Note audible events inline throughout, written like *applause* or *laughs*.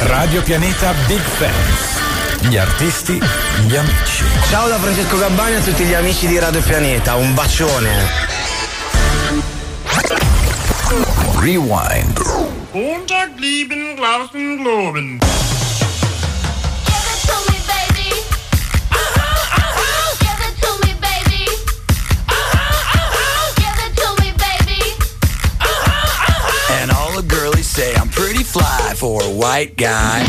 Radio Pianeta Big Fans. Gli artisti, gli amici. Ciao da Francesco Gabbani a tutti gli amici di Radio Pianeta, un bacione. Rewind. Montag lieben, Glauben, Globen. for white guy.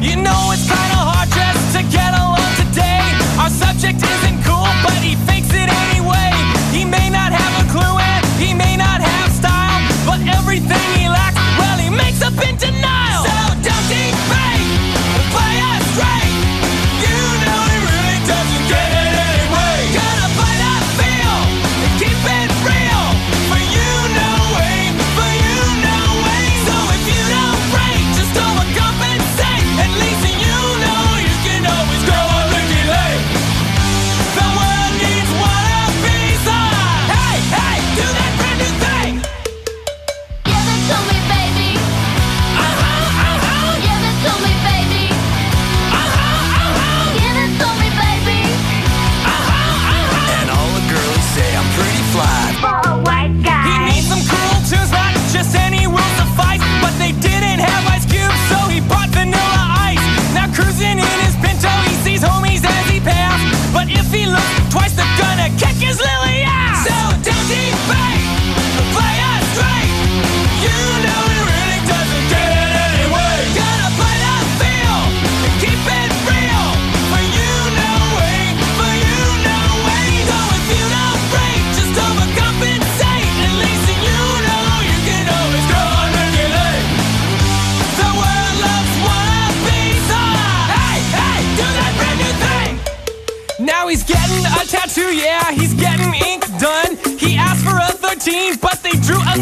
You know it's kinda hard just to get along today. Our subject isn't cool, but he fakes it anyway. He may not have a clue and he may not have style, but everything he lacks, well, he makes up into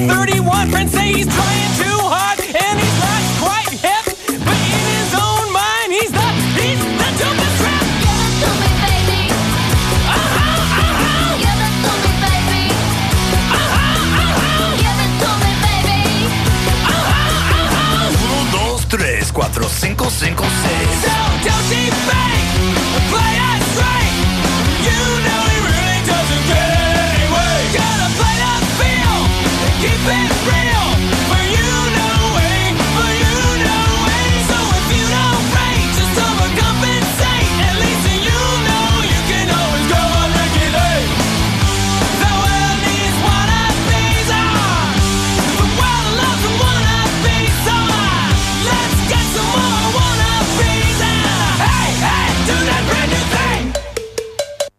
31 Francais trying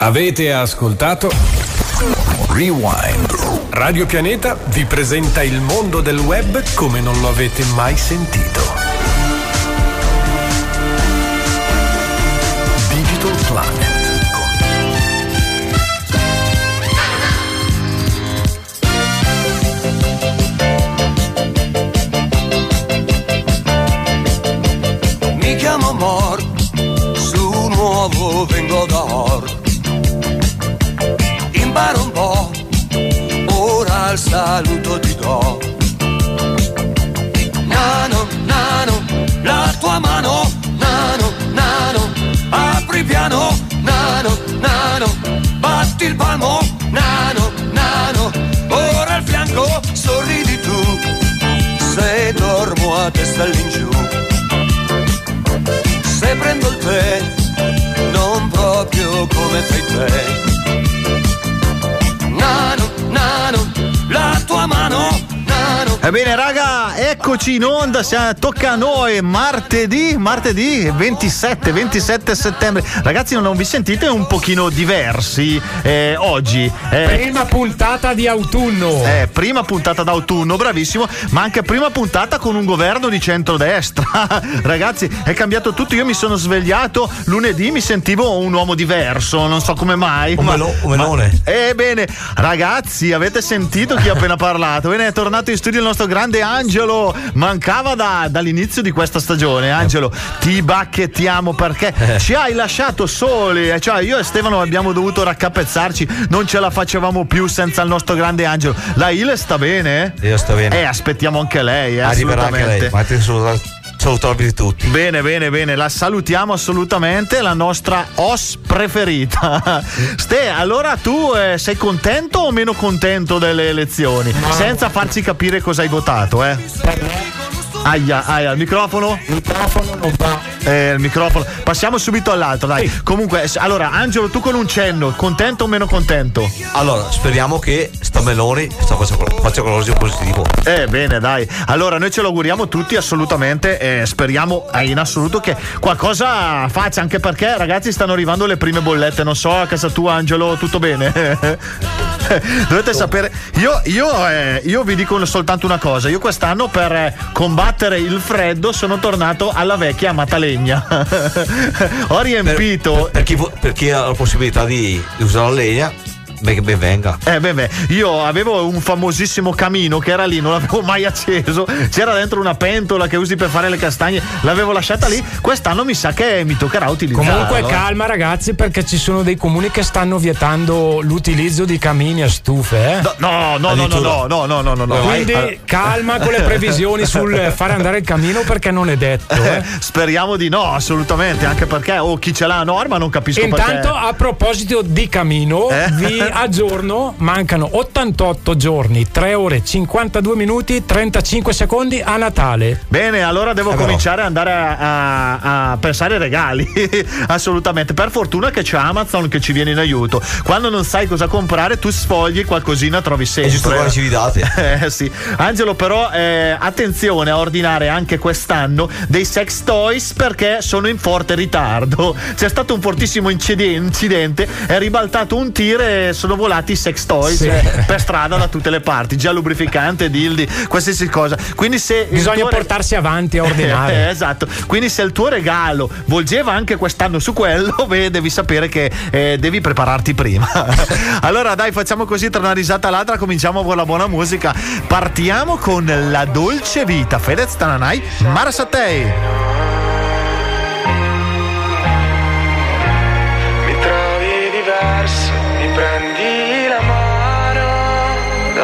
Avete ascoltato? Rewind. Radio Pianeta vi presenta il mondo del web come non lo avete mai sentito. Digital Planet. Mi chiamo Amor, su nuovo vengo da forza all'ingiù. Se prendo il tè, non proprio come fai te Bene, raga, eccoci in onda, siamo, tocca a noi martedì, martedì 27, 27 settembre. Ragazzi non vi sentite un pochino diversi eh, oggi? Eh, prima puntata di autunno. Eh, prima puntata d'autunno, bravissimo, ma anche prima puntata con un governo di centrodestra. *laughs* Ragazzi, è cambiato tutto, io mi sono svegliato lunedì, mi sentivo un uomo diverso, non so come mai. Un, ma, melo, un melone. Ma, eh, ebbene, ragazzi, avete sentito chi ha appena parlato? Bene, è tornato in studio il nostro nostro grande Angelo. Mancava da- dall'inizio di questa stagione. Angelo, ti bacchettiamo perché ci hai lasciato soli. eh, Cioè, io e Stefano abbiamo dovuto raccapezzarci, non ce la facevamo più senza il nostro grande Angelo. La Ile sta bene? Io sto bene. Eh, aspettiamo anche lei, eh, Arriverà anche lei. Ma ti saluto, salutarvi tutti. Bene, bene, bene, la salutiamo assolutamente, la nostra os preferita. *laughs* Ste, allora tu eh, sei contento o meno contento delle elezioni? Senza farci capire cosa hai votato, eh? Aia, aia, il microfono? Il microfono non va. Eh, il microfono. Passiamo subito all'altro, dai. Comunque, s- allora, Angelo, tu con un cenno, contento o meno contento? Allora, speriamo che sta Meloni faccia, qualcosa di positivo. Eh, bene, dai. Allora, noi ce lo auguriamo tutti assolutamente e speriamo eh, in assoluto che qualcosa faccia, anche perché, ragazzi, stanno arrivando le prime bollette. Non so, a casa tua, Angelo, tutto bene? *laughs* *laughs* Dovete sapere, io, io, eh, io vi dico soltanto una cosa: io quest'anno per eh, combattere il freddo sono tornato alla vecchia Matalegna. *laughs* Ho riempito. Per chi, vo- per chi ha la possibilità di usare la legna, beh, che ben venga. Eh beh, beh, io avevo un famosissimo camino che era lì, non l'avevo mai acceso. C'era dentro una pentola che usi per fare le castagne, l'avevo lasciata lì. Quest'anno mi sa che mi toccherà utilizzarla. Comunque calma ragazzi perché ci sono dei comuni che stanno vietando l'utilizzo di camini a stufe. Eh? No, no, no, no, no, no, no, no, no, no. Quindi Allora- calma con le previsioni *laughs* sul fare andare il camino perché non è detto. Eh, *laughs* speriamo di no, assolutamente, anche perché oh, chi ce l'ha a norma non capisco Intanto, perché. a proposito di camino, Eh? vi aggiorno: mancano 88 giorni, 3 ore, 52 minuti, 35 secondi a Natale. Bene, allora devo Eh, cominciare ad andare a, a- a pensare ai regali. *laughs* Assolutamente. Per fortuna che c'è Amazon che ci viene in aiuto. Quando non sai cosa comprare, tu sfogli qualcosina, trovi sempre. È giusto quando ci vi date. *laughs* Eh sì. Angelo, però, eh, attenzione a ordinare anche quest'anno dei sex toys perché sono in forte ritardo. C'è stato un fortissimo incide- incidente, è ribaltato un tir e sono volati sex toys Sì. eh, per strada da tutte le parti, già lubrificante, dildi, qualsiasi cosa. Quindi se Bisogna tuo portarsi avanti a ordinare. *laughs* Eh, esatto. Quindi se il tuo regalo volgeva anche quest'anno su quello, *laughs* beh, devi sapere che eh, devi prepararti prima. *laughs* allora dai, facciamo così tra una risata e l'altra, cominciamo con la buona musica. Partiamo con La Dolce Vita, Fedez Tananai, Mara Sattei.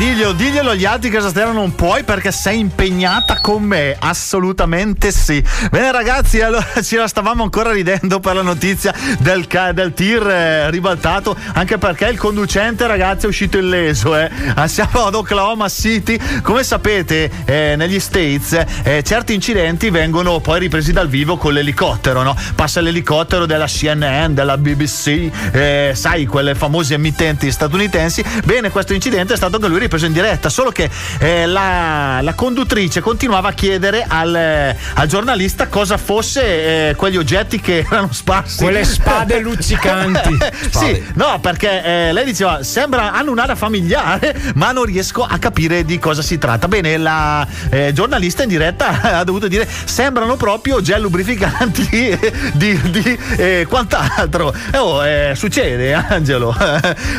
Diglielo, diglielo agli altri che stasera non puoi perché sei impegnata con me. Assolutamente sì. Bene, ragazzi, allora *laughs* ci la stavamo ancora ridendo per la notizia del, del tir eh, ribaltato. Anche perché il conducente, ragazzi, è uscito illeso. Eh. Ah, Siamo ad Oklahoma City. Come sapete, eh, negli States eh, certi incidenti vengono poi ripresi dal vivo con l'elicottero. No? Passa l'elicottero della CNN, della BBC, eh, sai, quelle famose emittenti statunitensi. Bene, questo incidente è stato anche lui ripreso in diretta, solo che eh, la, la conduttrice continuava a chiedere al, al giornalista cosa fosse eh, quegli oggetti che *laughs* erano sparsi. Quelle spade *laughs* luccicanti. sì, no, perché eh, lei diceva sembra hanno un'area familiare, ma non riesco a capire di cosa si tratta. Bene, la eh, giornalista in diretta *laughs* ha dovuto dire sembrano proprio gel lubrificanti di, di, eh, quant'altro. Eh, oh, eh, succede, Angelo.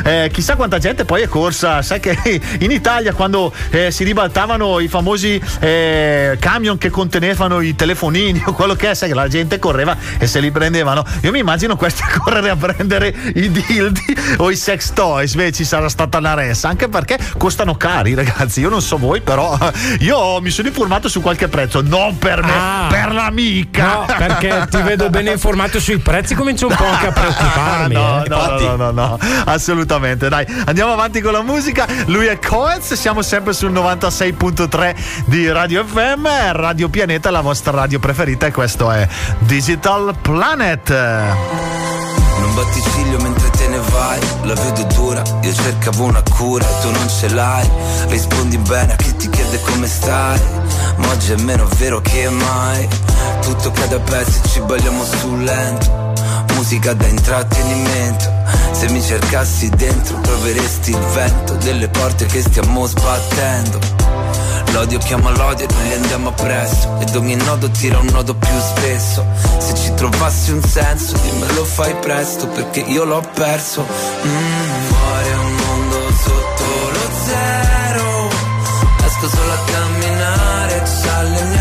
Eh, chissà quanta gente poi è corsa. Sai che in Italia quando eh, si ribaltavano i famosi eh, camion che contenevano i telefonini *laughs* o quello che è, sai che la gente correva e se li prendevano. Io mi immagino questi *laughs* correre a prendere i dildi o i sex toys. Beh, ci sarà stata una ressa, anche perché costano cari, ragazzi. Io non so voi, però *laughs* io mi sono informato su qualche prezzo, non per me, Ah. per l'amica. No, perché ti vedo ben informato sui prezzi, comincio un po' anche a preoccuparmi. No, eh. no, no, no, no, no, assolutamente. Dai, andiamo avanti con la musica. Lui è Coez, siamo sempre sul 96.3 di Radio FM, Radio Pianeta, la vostra radio preferita e questo è Digital Planet. Non batti ciglio mentre te ne vai, la vedo dura, io cercavo una cura e tu non ce l'hai. Rispondi bene a chi ti chiede come stai, ma oggi è meno vero che mai. Tutto cade a pezzi, ci balliamo sul lento. Musica da intrattenimento, se mi cercassi dentro troveresti il vento delle porte che stiamo sbattendo. L'odio chiama l'odio e noi gli andiamo appresso. Ed ogni nodo tira un nodo più spesso. Se ci trovassi un senso dimmelo fai presto Perché io l'ho perso. Mm, Fuori un mondo sotto lo zero. Esco solo a camminare Ci alleniamo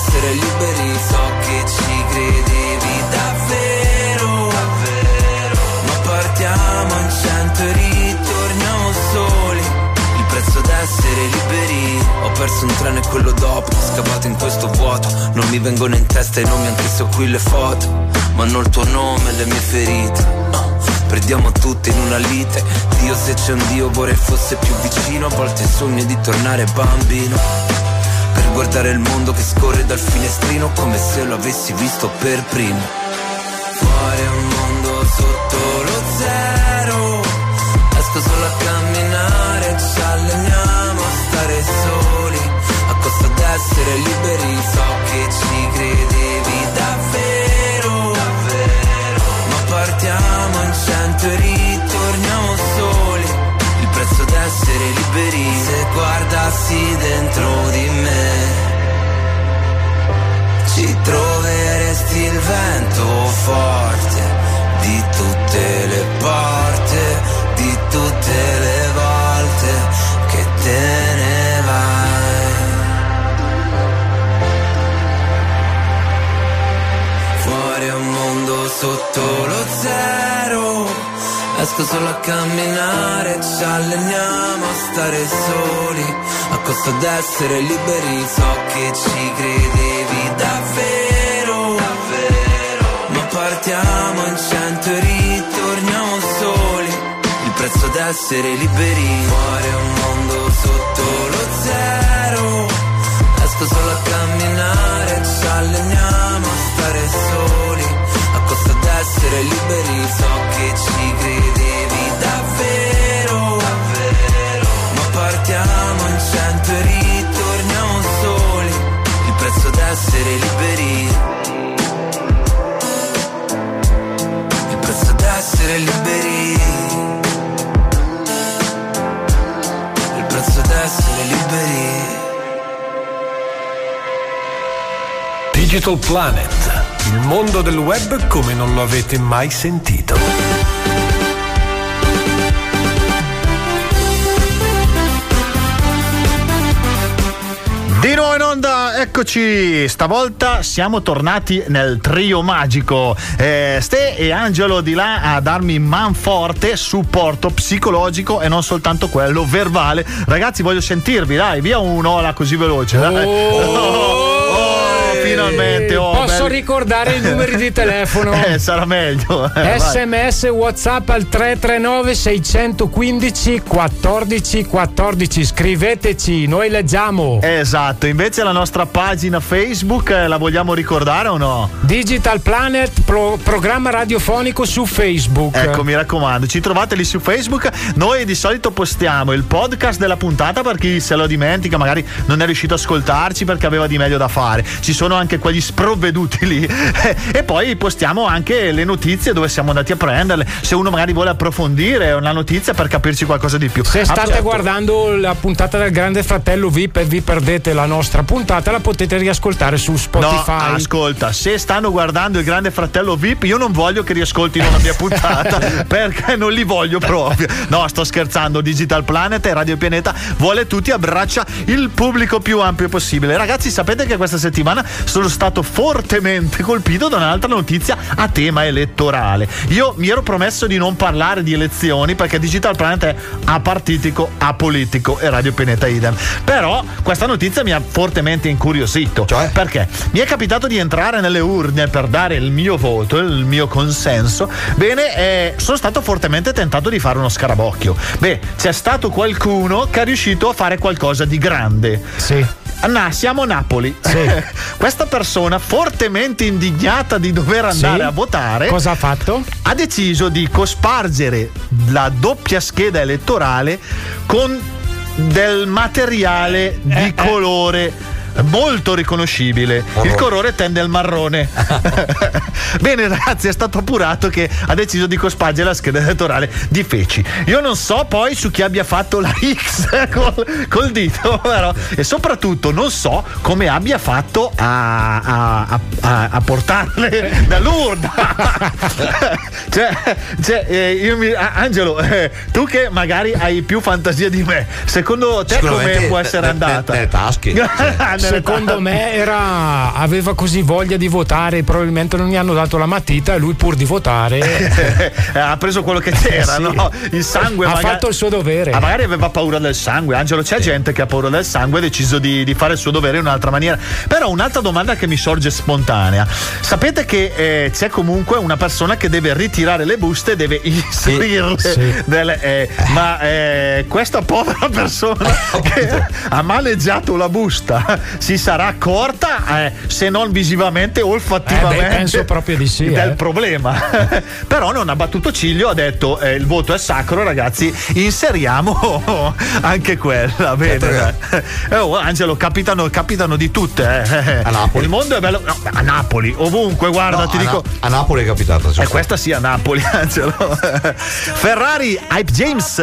costo d'essere liberi So che ci credevi davvero Davvero. Ma partiamo in cento e ritorniamo soli. Il prezzo d'essere liberi Ho perso un treno e quello dopo Scavato in questo vuoto. Non mi vengono in testa i nomi anche se ho qui le foto. Ma hanno il tuo nome e le mie ferite. Perdiamo tutte in una lite. Dio se c'è un Dio vorrei fosse più vicino. A volte sogno di tornare bambino Per guardare il mondo che scorre dal finestrino Come se lo avessi visto per primo. Fuori è un mondo sotto lo zero. Esco solo a camminare, ci alleniamo a stare soli. A costo d'essere liberi, so che ci credevi davvero. Davvero. Ma partiamo in cento e Il d'essere liberi Se guardassi dentro di me ci troveresti il vento forte di tutte le porte, di tutte le volte che te ne vai. Fuori un mondo sotto lo zero, esco solo a camminare, ci alleniamo a stare soli, a costo d'essere liberi, so che ci credevi davvero, davvero, ma partiamo in cento e ritorniamo soli, il prezzo d'essere liberi, fuori è un mondo sotto lo zero, esco solo a camminare, ci alleniamo a stare soli, essere liberi so che ci credevi davvero, davvero. ma partiamo in cento e ritorniamo soli. Il prezzo d'essere liberi. Il prezzo d'essere liberi. Il prezzo d'essere liberi. Digital Planet il mondo del web come non lo avete mai sentito. Di nuovo in onda, eccoci, stavolta siamo tornati nel trio magico. Eh, Ste e Angelo di là a darmi man forte, supporto psicologico e non soltanto quello verbale. Ragazzi, voglio sentirvi, dai, via un'ola così veloce. dai. Oh, *laughs* finalmente. oh, Posso belli- ricordare i numeri di telefono? *laughs* Eh, sarà meglio. eh, *laughs* vai. SMS WhatsApp al 339 615 14 14 scriveteci, noi leggiamo. Esatto, invece la nostra pagina Facebook eh, la vogliamo ricordare o no? Digital Planet, pro- programma radiofonico su Facebook. Ecco, mi raccomando, ci trovate lì su Facebook. Noi di solito postiamo il podcast della puntata per chi se lo dimentica, magari non è riuscito ad ascoltarci perché aveva di meglio da fare. Ci sono anche quegli sprovveduti lì. *laughs* e poi postiamo anche le notizie dove siamo andati a prenderle. Se uno magari vuole approfondire una notizia per capirci qualcosa di più. Se Ah, state certo. guardando la puntata del Grande Fratello VIP e vi perdete la nostra puntata, la potete riascoltare su No, Spotify. ascolta, se stanno guardando il Grande Fratello VIP, io non voglio che riascoltino la mia puntata *laughs* perché non li voglio proprio. No, sto scherzando. Digital Planet e Radio Pianeta vuole tutti abbraccia il pubblico più ampio possibile. Ragazzi, sapete che questa settimana sono stato fortemente colpito da un'altra notizia a tema elettorale. Io mi ero promesso di non parlare di elezioni perché Digital Planet è apartitico, apolitico e Radio Pianeta idem. Però questa notizia mi ha fortemente incuriosito. Perché mi è capitato di entrare nelle urne per dare il mio voto, il mio consenso. Bene, eh, sono stato fortemente tentato di fare uno scarabocchio. Beh, c'è stato qualcuno che è riuscito a fare qualcosa di grande. Sì. Na, siamo a Napoli. *laughs* Questa persona, fortemente indignata di dover andare Sì. a votare, Cosa ha fatto? ha deciso di cospargere la doppia scheda elettorale con del materiale di colore molto riconoscibile. Il colore tende al marrone. *laughs* Bene, ragazzi, è stato appurato che ha deciso di cospargere la scheda elettorale di feci. Io non so poi su chi abbia fatto la X *laughs* col, col dito, però, e soprattutto non so come abbia fatto a, a- a- a- portarle dall'urna. *laughs* cioè, cioè, eh, mi- Angelo, eh, tu che magari hai più fantasia di me, secondo te come può essere andata? nelle tasche. Secondo me era, aveva così voglia di votare, probabilmente non gli hanno dato la matita e lui pur di votare *laughs* ha preso quello che c'era, Sì. no? Il sangue ha magari- fatto il suo dovere. Ah, magari aveva paura del sangue, Angelo. C'è gente che ha paura del sangue e ha deciso di, di fare il suo dovere in un'altra maniera. Però un'altra domanda che mi sorge spontanea: sapete che eh, c'è comunque una persona che deve ritirare le buste e deve inserirle? Sì. delle- eh, ma eh, questa povera persona *laughs* che ha maneggiato la busta si sarà accorta, eh, se non visivamente, olfattivamente. Eh beh, penso proprio di sì, Del eh. problema. *laughs* Però non ha battuto ciglio, ha detto eh, il voto è sacro, ragazzi, inseriamo *laughs* anche quella. Bene. dai. Eh, oh, Angelo, capitano, capitano di tutte. eh. A Napoli. Il mondo è bello. no, a Napoli, ovunque, guarda, No, ti a, dico. Na- a Napoli è capitato. E questa sì a Napoli, *laughs* Angelo. Ferrari, Hype James.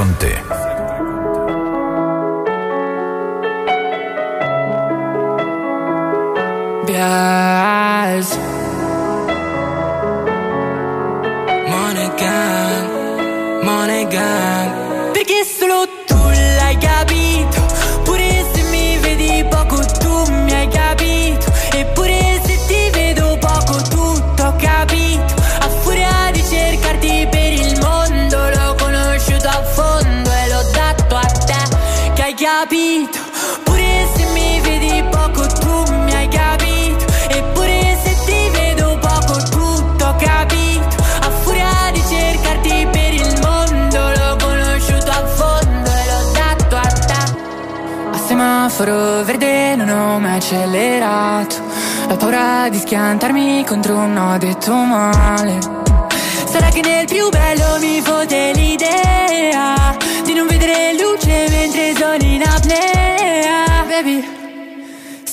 Sempre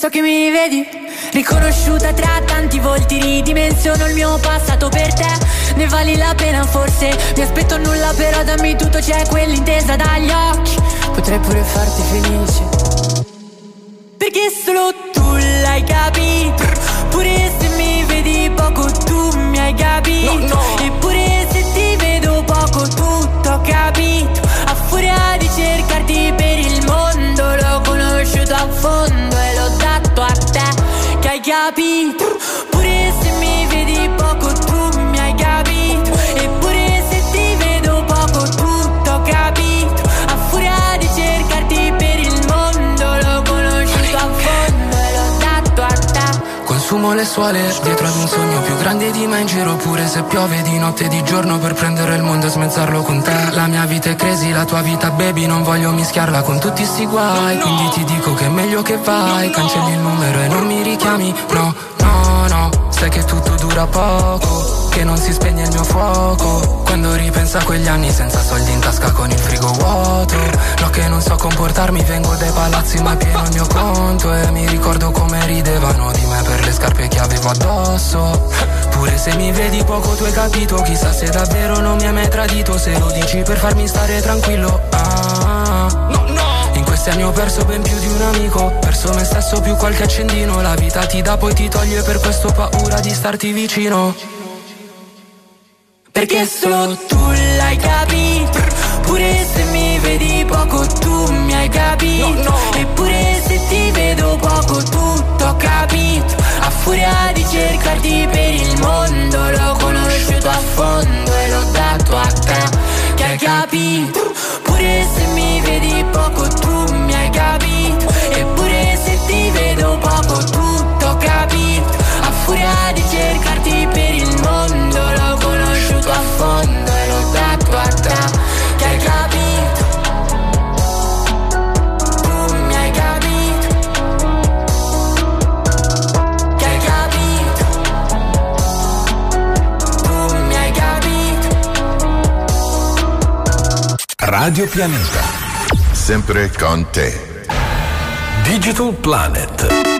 so che mi vedi. Riconosciuta tra tanti volti, ridimensiono il mio passato per te. Ne vali la pena forse. Mi aspetto nulla, però dammi tutto, c'è quell'intesa dagli occhi. Potrei pure farti felice. Perché solo tu l'hai capito. Pure se mi vedi poco, tu mi hai capito. Eppure se ti vedo poco, tutto capito. Che Consumo le suole dietro ad un sogno più grande di me in giro pure se piove di notte e di giorno per prendere il mondo e smezzarlo con te. La mia vita è crazy, la tua vita baby, non voglio mischiarla con tutti sti guai. Quindi ti dico che è meglio che vai, cancelli il numero e non mi richiami. No, no, no, sai che tutto dura poco, che non si spegne il mio fuoco. Quando ripenso a quegli anni senza soldi in tasca con il frigo vuoto. No che non so comportarmi, vengo dai palazzi ma pieno il mio conto. E mi ricordo come ridevano di me per le scarpe che avevo addosso. Pure se mi vedi poco tu hai capito Chissà se davvero non mi hai mai tradito. Se lo dici per farmi stare tranquillo ah, No, no. In questi anni ho perso ben più di un amico Perso me stesso più qualche accendino. La vita ti dà poi ti toglie per questo paura di starti vicino Perché solo tu l'hai capito Pure se mi vedi poco tu mi hai capito Eppure se ti vedo poco tutto ho capito A furia di cercarti per il mondo L'ho conosciuto a fondo e l'ho dato a te. Che hai capito Pure se mi vedi poco tu mi Radio Pianeta. Sempre con te. Digital Planet.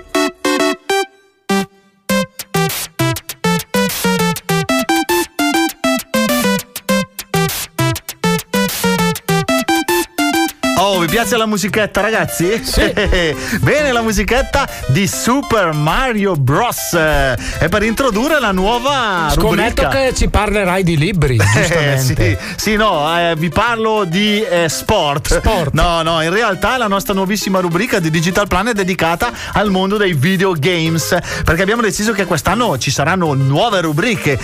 Piace la musichetta, ragazzi? Sì. *laughs* Bene, la musichetta di Super Mario Bros. È per introdurre la nuova Scommetto rubrica. che ci parlerai di libri, *laughs* Eh, giustamente. sì, sì, no, eh, vi parlo di eh, sport. No, no, in realtà è la nostra nuovissima rubrica di Digital Plan è dedicata al mondo dei videogames. Perché abbiamo deciso che quest'anno ci saranno nuove rubriche.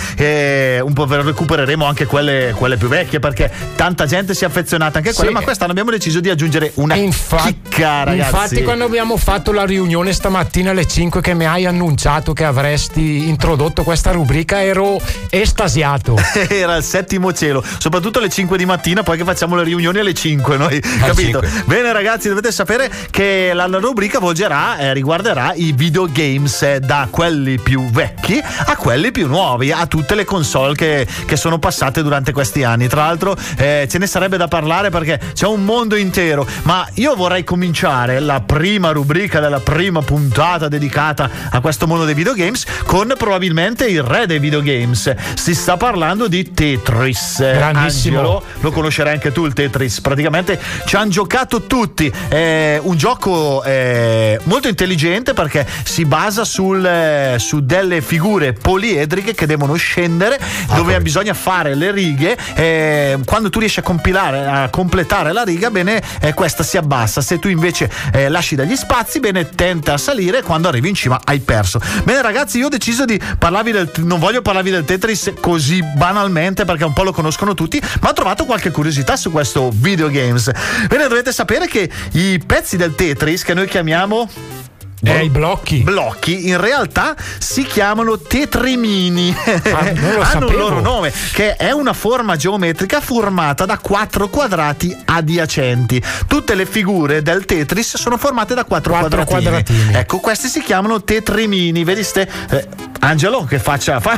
un po' recupereremo anche quelle, quelle più vecchie perché tanta gente si è affezionata anche a quelle. Sì. Ma quest'anno abbiamo deciso di aggiungere una chicca, ragazzi. Infatti, quando abbiamo fatto la riunione stamattina alle 5 che mi hai annunciato che avresti introdotto questa rubrica, ero estasiato. *laughs* Era il settimo cielo, soprattutto alle 5 di mattina, poi che facciamo le riunioni alle 5, noi, capito? 5. Bene, ragazzi, dovete sapere che la, la rubrica volgerà, eh, riguarderà i videogames eh, da quelli più vecchi a quelli più nuovi, a tutte le console che, che sono passate durante questi anni. Tra l'altro, eh, ce ne sarebbe da parlare perché c'è un mondo intero. Ma io vorrei cominciare la prima rubrica della prima puntata dedicata a questo mondo dei videogames con probabilmente il re dei videogames. Si sta parlando di Tetris. Grandissimo. Angelo, lo conoscerai anche tu il Tetris. Praticamente ci hanno giocato tutti. È un gioco eh, molto intelligente perché si basa sul, eh, su delle figure poliedriche che devono scendere dove bisogna fare le righe. eh, quando tu riesci a compilare, a completare la riga, bene, eh, questa si abbassa. Se tu invece eh, lasci degli spazi, bene, tenta a salire. Quando arrivi in cima, hai perso. Bene, ragazzi, io ho deciso di parlarvi del. Non voglio parlarvi del Tetris così banalmente perché un po' lo conoscono tutti, ma ho trovato qualche curiosità su questo videogames. Bene, dovete sapere che i pezzi del Tetris che noi chiamiamo. Eh, i blocchi. Blocchi in realtà si chiamano tetrimini. Ah, *laughs* Hanno sapevo. un loro nome, che è una forma geometrica formata da quattro quadrati adiacenti. Tutte le figure del Tetris sono formate da quattro, Quattro quadratini. quadratini. Ecco, questi si chiamano tetrimini. Vedi ste? eh, Angelo che faccia. Fa...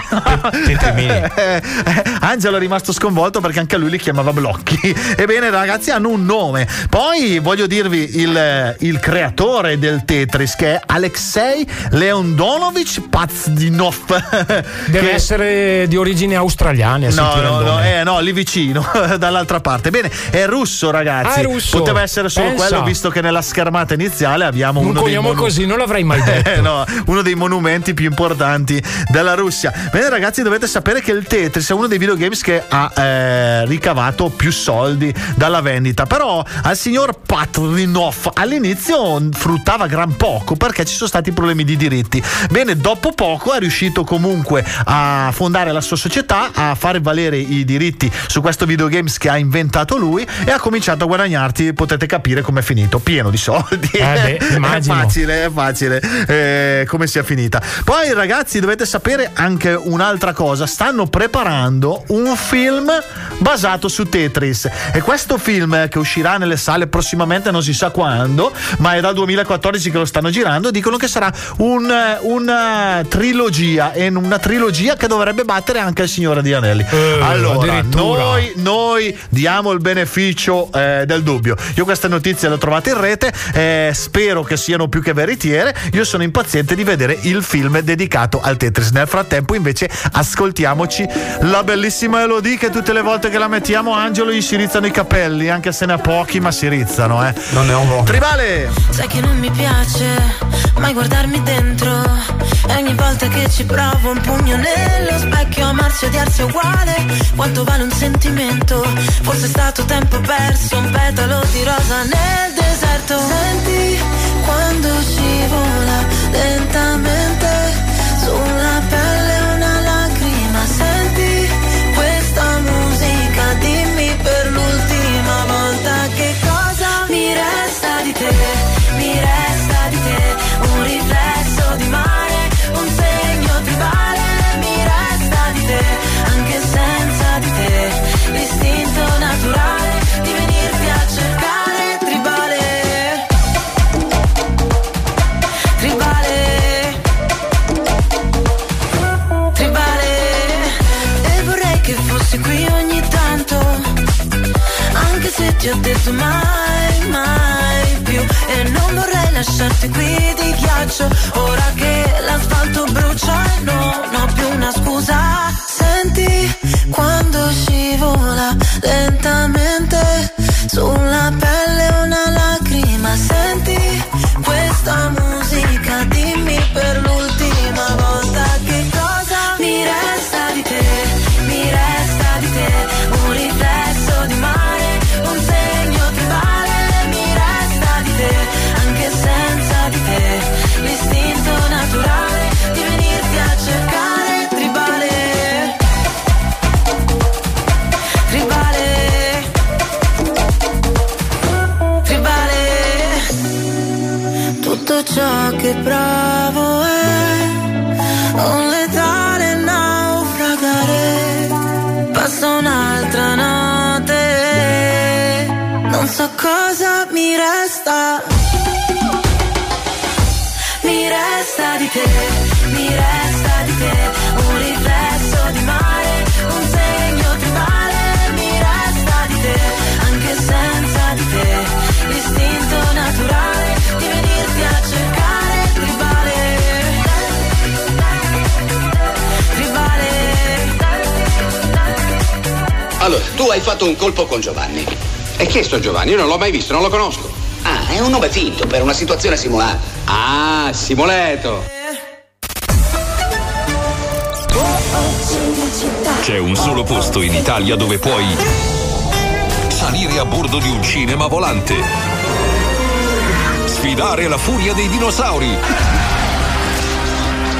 tetrimini. *laughs* Eh, eh, Angelo è rimasto sconvolto perché anche lui li chiamava blocchi. *laughs* Ebbene, ragazzi, hanno un nome. Poi voglio dirvi il, il creatore del Tetris, che è Alexei Leondonovich Pazdinov. *laughs* Deve che- essere di origini australiane. a No, no, no, eh, no, lì vicino, *laughs* dall'altra parte. Bene, è russo, ragazzi. Ah, è russo. Poteva essere solo Pensa. quello, visto che nella schermata iniziale abbiamo Un uno dei monu- così non l'avrei mai *laughs* detto. Eh, no, uno dei monumenti più importanti della Russia. Bene, ragazzi, dovete sapere che il Tetris è uno dei videogames che ha eh, ricavato più soldi dalla vendita. Però al signor Patrinov all'inizio fruttava gran poco perché ci sono stati problemi di diritti. Bene, dopo poco è riuscito comunque a fondare la sua società, a fare valere i diritti su questo videogames che ha inventato lui e ha cominciato a guadagnarti. Potete capire com'è finito, pieno di soldi. Eh beh, *laughs* è facile, è facile eh, come sia finita. Poi, ragazzi, dovete sapere anche un'altra cosa: stanno preparando un film basato su Tetris. E questo film che uscirà nelle sale prossimamente, non si sa quando, ma è dal 2014 che lo stanno girando. Dicono che sarà un- una trilogia. E una trilogia che dovrebbe battere anche il Signore di Anelli. allora, addirittura. noi, noi diamo il beneficio eh, del dubbio. Io queste notizie le ho trovate in rete, eh, spero che siano più che veritiere. Io sono impaziente di vedere il film dedicato al Tetris. Nel frattempo, invece, ascoltiamoci la bellissima Elodie che tutte le volte che la mettiamo, Angelo gli si rizzano i capelli, anche se ne ha pochi, ma si rizzano, eh. Non ne ho un Tribale! Sai che non mi piace mai guardarmi dentro. E ogni volta che ci provo un pugno nello specchio Amarsi e odiarsi è uguale. Quanto vale un sentimento? Forse è stato tempo perso Un petalo di rosa nel deserto. Senti quando scivola lentamente ti ho detto mai, mai più E non vorrei lasciarti qui di ghiaccio. Ora che l'asfalto brucia e non ho più una scusa. Senti quando scivola lentamente Passa un'altra notte, non so cosa mi resta. Mi resta di te, tu hai fatto un colpo con Giovanni. E chi è sto Giovanni? Io non l'ho mai visto, non lo conosco. Ah, è un nome finto per una situazione simulata. Ah, simuleto. C'è un solo posto in Italia dove puoi salire a bordo di un cinema volante, sfidare la furia dei dinosauri,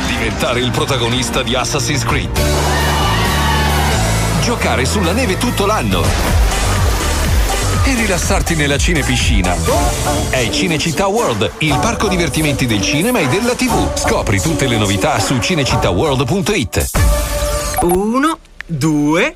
diventare il protagonista di Assassin's Creed, giocare sulla neve tutto l'anno e rilassarti nella cinepiscina. È Cinecittà World, il parco divertimenti del cinema e della TV. Scopri tutte le novità su cinecittàworld.it. Uno, due,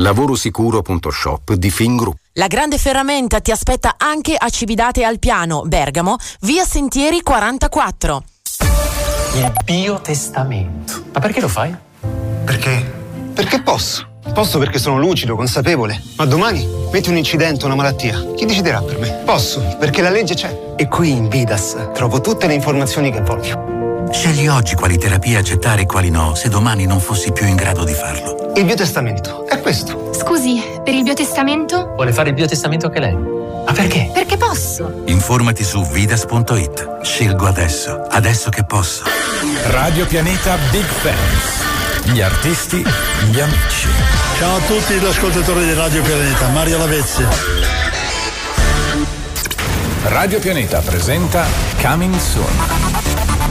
Lavorosicuro.shop di Fingroup. La grande ferramenta ti aspetta anche a Cividate al Piano, Bergamo, via Sentieri 44. Il biotestamento. Ma perché lo fai? Perché? Perché posso. Posso perché sono lucido, consapevole. Ma domani metti un incidente, una malattia. Chi deciderà per me? Posso, perché la legge c'è. E qui in Vidas trovo tutte le informazioni che voglio. Scegli oggi quali terapie accettare e quali no, se domani non fossi più in grado di farlo. Il biotestamento è questo. Scusi, per il biotestamento? Vuole fare il biotestamento anche lei? Ma perché? Perché posso. Informati su vidas.it. Scelgo adesso, adesso che posso. Radio Pianeta Big Fans. Gli artisti, gli amici. Ciao a tutti gli ascoltatori di Radio Pianeta, Mario Lavezzi. Radio Pianeta presenta Coming Soon.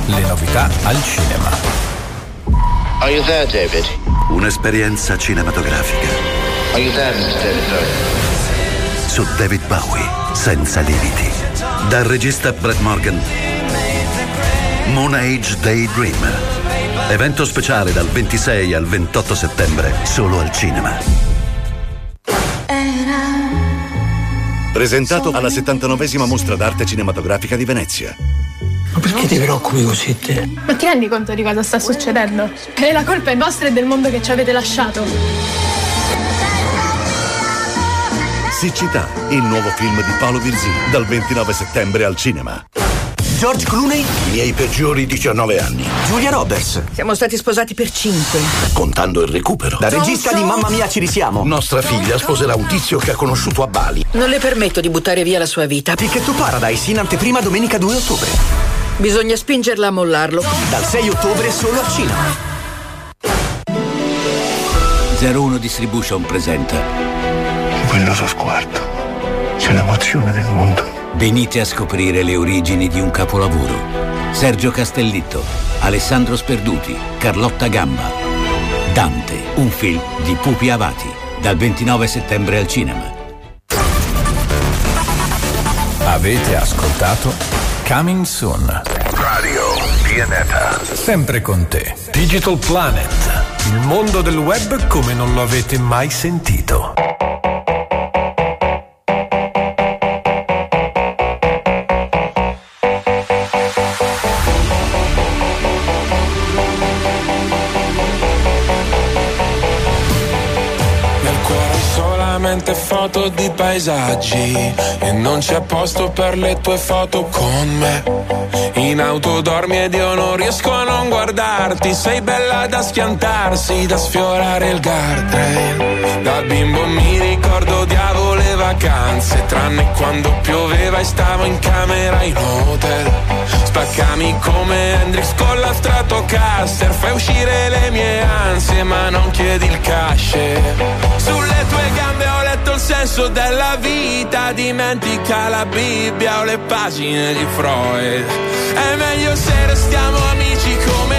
Le novità al cinema. Are you there, David? Un'esperienza cinematografica. Are you there, Mr. David Su David Bowie, senza limiti. Dal regista Brett Morgan. Moon Age Daydream. Evento speciale dal 26 al 28 settembre, solo al cinema. Presentato alla 79esima mostra d'arte cinematografica di Venezia. Ma perché ti preoccupi così te? Ma ti rendi conto di cosa sta succedendo? E la colpa è vostra e del mondo che ci avete lasciato. Siccità, il nuovo film di Paolo Virzì, dal 29 settembre al cinema. George Clooney? I miei peggiori 19 anni. Giulia Roberts? Siamo stati sposati per cinque. Contando il recupero. La regista di Mamma mia ci risiamo. Nostra figlia sposerà un tizio che ha conosciuto a Bali. Non le permetto di buttare via la sua vita. Ticket to Paradise in anteprima domenica 2 ottobre. Bisogna spingerla a mollarlo. Dal 6 ottobre solo al cinema. 01 Distribution presenta. Quello suo sguardo c'è l'emozione del mondo. Venite a scoprire le origini di un capolavoro. Sergio Castellitto, Alessandro Sperduti, Carlotta Gamba. Dante, un film di Pupi Avati, dal 29 settembre al cinema. Avete ascoltato Coming Soon. Radio Pianeta. Sempre con te. Digital Planet. Il mondo del web come non lo avete mai sentito. Foto di paesaggi E non c'è posto per le tue foto con me. In auto dormi ed io non riesco a non guardarti. Sei bella da schiantarsi, da sfiorare il guardrail. Da bimbo mi ricordo odiavo le vacanze Tranne quando pioveva e stavo in camera in hotel. Spaccami Come Hendrix con la Stratocaster Fai uscire le mie ansie ma non chiedi il cash. Sulle tue gambe ho senso della vita Dimentica la Bibbia o le pagine di Freud. È meglio se restiamo amici come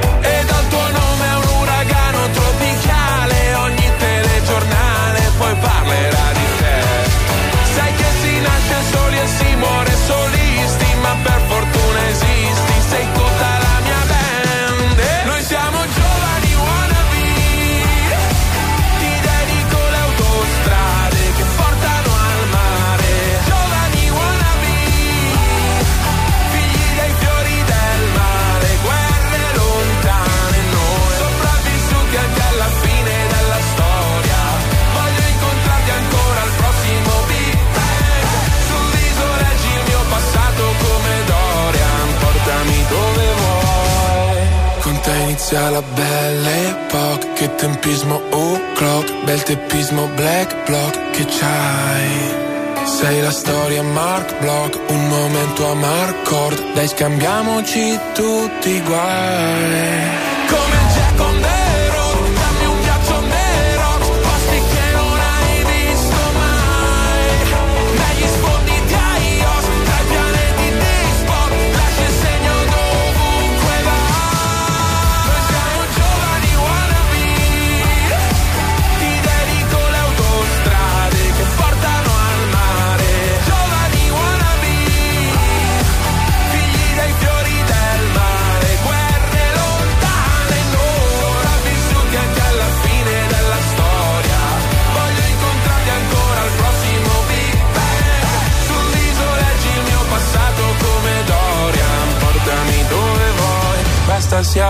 inizia la belle epoca Che tempismo o'clock. Bel teppismo black block Che c'hai? Sei la storia Mark Block, un momento a Marcord, dai scambiamoci tutti i guai.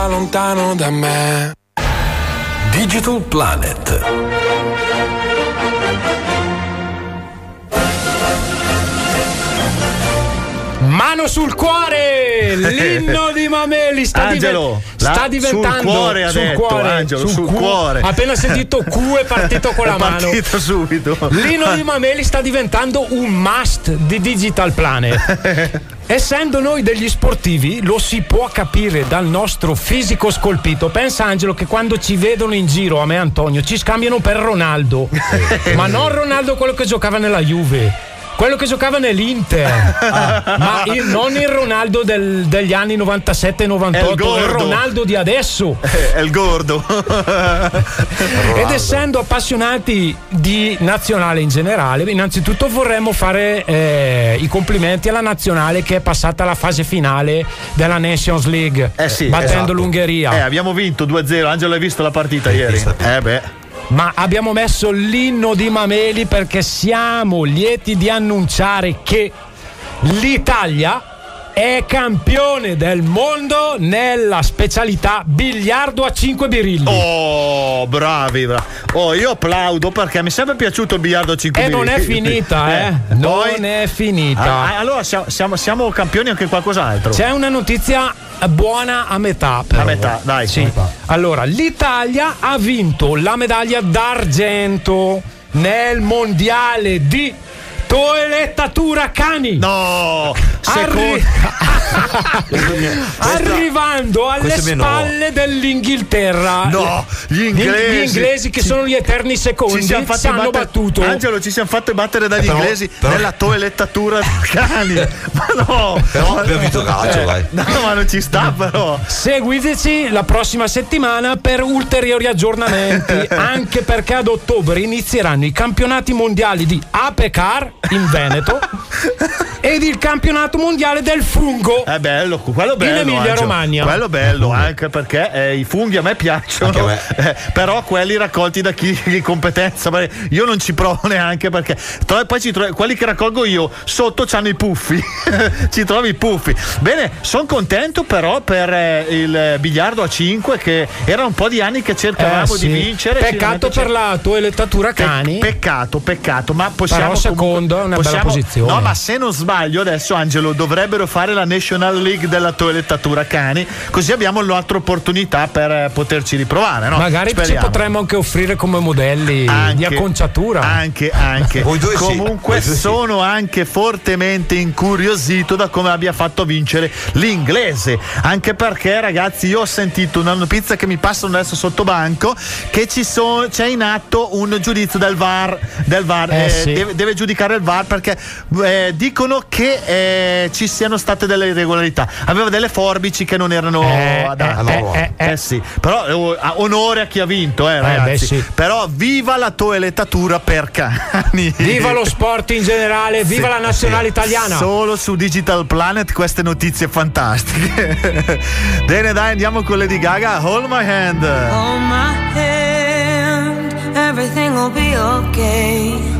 Sia lontano da me. Digital Planet. Mano sul cuore! *laughs* L'inno di Mameli sta, Angelo, diven- sta diventando sul cuore ha sul detto, cuore, Angelo, sul cu- cuore. Appena sentito Q è partito con la *laughs* È mano. partito subito. L'inno di Mameli sta diventando un must di Digital Planet. *laughs* Essendo noi degli sportivi, lo si può capire dal nostro fisico scolpito. Pensa Angelo che quando ci vedono in giro, a me e Antonio, ci scambiano per Ronaldo. Ma non Ronaldo quello che giocava nella Juve. Quello che giocava nell'Inter, Ah, *laughs* ma il- non il Ronaldo del- degli anni 97 e 98, È il il. Ronaldo di adesso. È il gordo. *laughs* Ed essendo appassionati di nazionale in generale, innanzitutto vorremmo fare eh, i complimenti alla nazionale che è passata alla fase finale della Nations League, Eh sì, battendo esatto. l'Ungheria. Eh, abbiamo vinto 2-0. Angelo, hai visto la partita ieri? Eh beh. Ma abbiamo messo l'inno di Mameli perché siamo lieti di annunciare che l'Italia è campione del mondo nella specialità biliardo a 5 birilli. Oh, bravi, bravi. Oh, io applaudo perché mi è sempre piaciuto il biliardo a 5 E non è finita, *laughs* eh. Non poi- è finita. Ah, ah, allora siamo, siamo- campioni anche in qualcos'altro. C'è una notizia buona a metà. però. A metà, dai. Sì. Allora, l'Italia ha vinto la medaglia d'argento nel mondiale di toelettatura cani. No, Arri- secondo- Arrivando alle spalle dell'Inghilterra. No, gli inglesi. Gli inglesi che Ci- sono gli eterni secondi Ci siamo fatti ci hanno battere- battuto. Angelo, ci siamo fatti battere dagli Però- inglesi però- nella toelettatura *laughs* cani. Ma no! Però abbiamo vinto calcio, Eh, dai. No, ma non ci sta, però. Seguiteci la prossima settimana per ulteriori aggiornamenti, *laughs* anche perché ad ottobre inizieranno i campionati mondiali di Apecar in Veneto *laughs* ed il campionato mondiale del fungo. È bello, quello bello. In Emilia Angelo. Romagna. Quello bello, anche perché eh, i funghi a me piacciono. *laughs* eh, però quelli raccolti da chi di competenza. Io non ci provo *laughs* neanche perché. tro- Poi ci trovi- quelli che raccolgo io sotto c'hanno i puffi. ci trovi i puffi. Bene, sono contento però per eh, il biliardo a 5 che era un po' di anni che cercavamo Eh, sì. di vincere. Peccato per c'è- la toelettatura cani. Pe- peccato, peccato, ma possiamo Però secondo è una bella possiamo- posizione. No, ma se non sbaglio adesso Angelo dovrebbero fare la National League della toelettatura cani, così abbiamo un'altra opportunità per eh, poterci riprovare, no? Magari ci Speriamo. potremmo anche offrire come modelli di Anche- acconciatura. Anche, anche. *laughs* Voi due sì, Comunque sì. sono anche fortemente incuriosito da come abbia fatto vincere l'inglese. Anche perché, ragazzi, io ho sentito una notizia che mi passano adesso sotto banco che ci sono- c'è in atto un giudizio del VAR. Del VAR Eh, eh, sì. deve, deve giudicare il VAR perché eh, dicono che eh, ci siano state delle irregolarità. Aveva delle forbici che non erano Eh, adatte. eh, eh, Eh sì, però eh, a- onore a chi ha vinto, eh, ragazzi. beh, sì. Però viva la toelettatura per cani. Viva lo sport in generale, viva Sì, la nazionale sì. italiana. Solo su Digital Planet queste notizie fantastiche. *laughs* Bene, dai, andiamo con Lady Gaga. Hold my hand. Hold my hand, everything will be okay.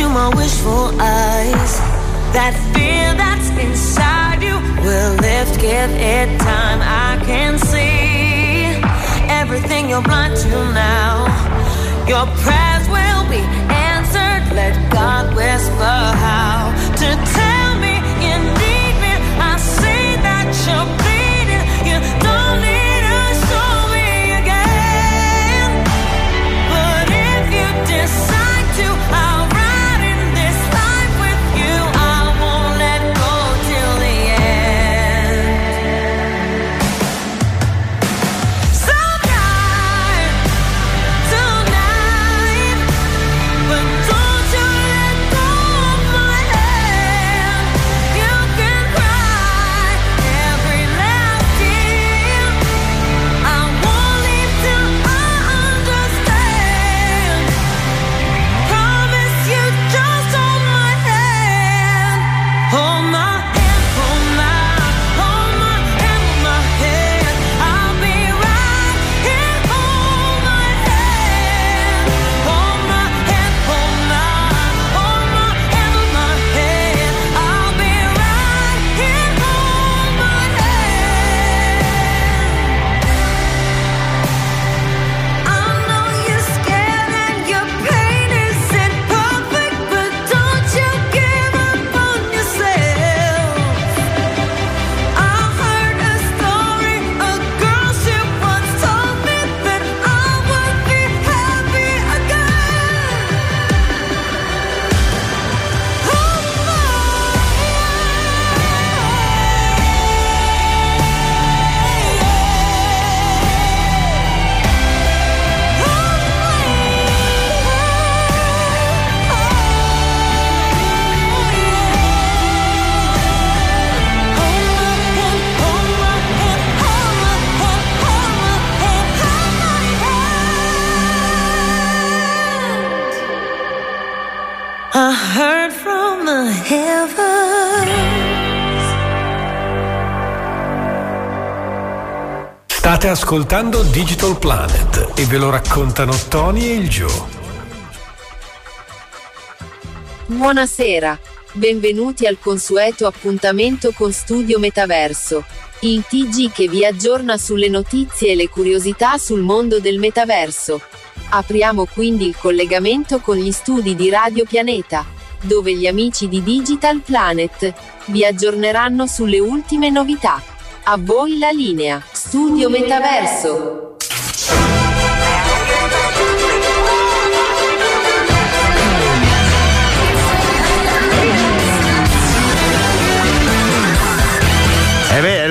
Into my wishful eyes. That fear that's inside you will lift, give it time. I can see everything you're blind to now. Your prayers will be answered. Let God whisper how to tell me you need me. I see that you're Ascoltando Digital Planet e ve lo raccontano Tony e il Joe. Buonasera. Benvenuti al consueto appuntamento con Studio Metaverso. Il TG che vi aggiorna sulle notizie e le curiosità sul mondo del metaverso. Apriamo quindi il collegamento con gli studi di Radio Pianeta, dove gli amici di Digital Planet vi aggiorneranno sulle ultime novità. A voi la linea, Studio Metaverso.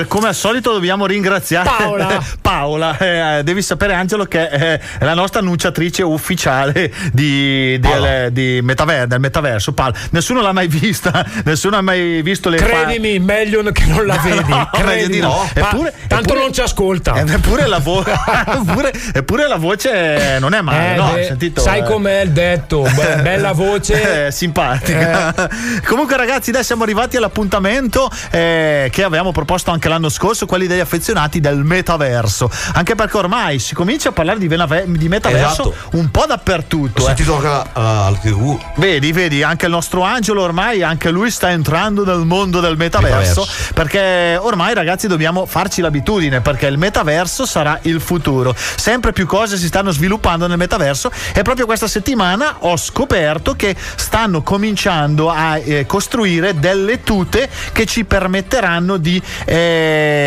Beh, come al solito dobbiamo ringraziare Paola. *laughs* Paola. Eh, devi sapere Angelo che è la nostra annunciatrice ufficiale di, del, di metaver- del metaverso. Paola. Nessuno l'ha mai vista, *laughs* nessuno ha mai visto le Credimi, meglio che non la *laughs* vedi. No, Credimi. di no. Eppure- tanto eppure- non ci ascolta. Eh, Eppure la, vo- eppure, eppure la voce non è male, Eh, no? beh, sentito? sai Eh. com'è il detto? Be- bella voce. Eh, simpatica. Comunque, ragazzi, adesso siamo arrivati all'appuntamento eh, che avevamo proposto anche l'anno scorso, quelli degli affezionati del metaverso. Anche perché ormai si comincia a parlare di, venave- di metaverso Esatto. un po' dappertutto. Ho eh. sentito anche alla- al TV. Vedi, vedi, anche il nostro Angelo ormai, anche lui sta entrando nel mondo del metaverso, Metaverso. perché ormai ragazzi dobbiamo farci l'abitudine, perché il metaverso sarà il futuro. Sempre più cose si stanno sviluppando nel metaverso e proprio questa settimana ho scoperto che stanno cominciando a eh, costruire delle tute che ci permetteranno di eh,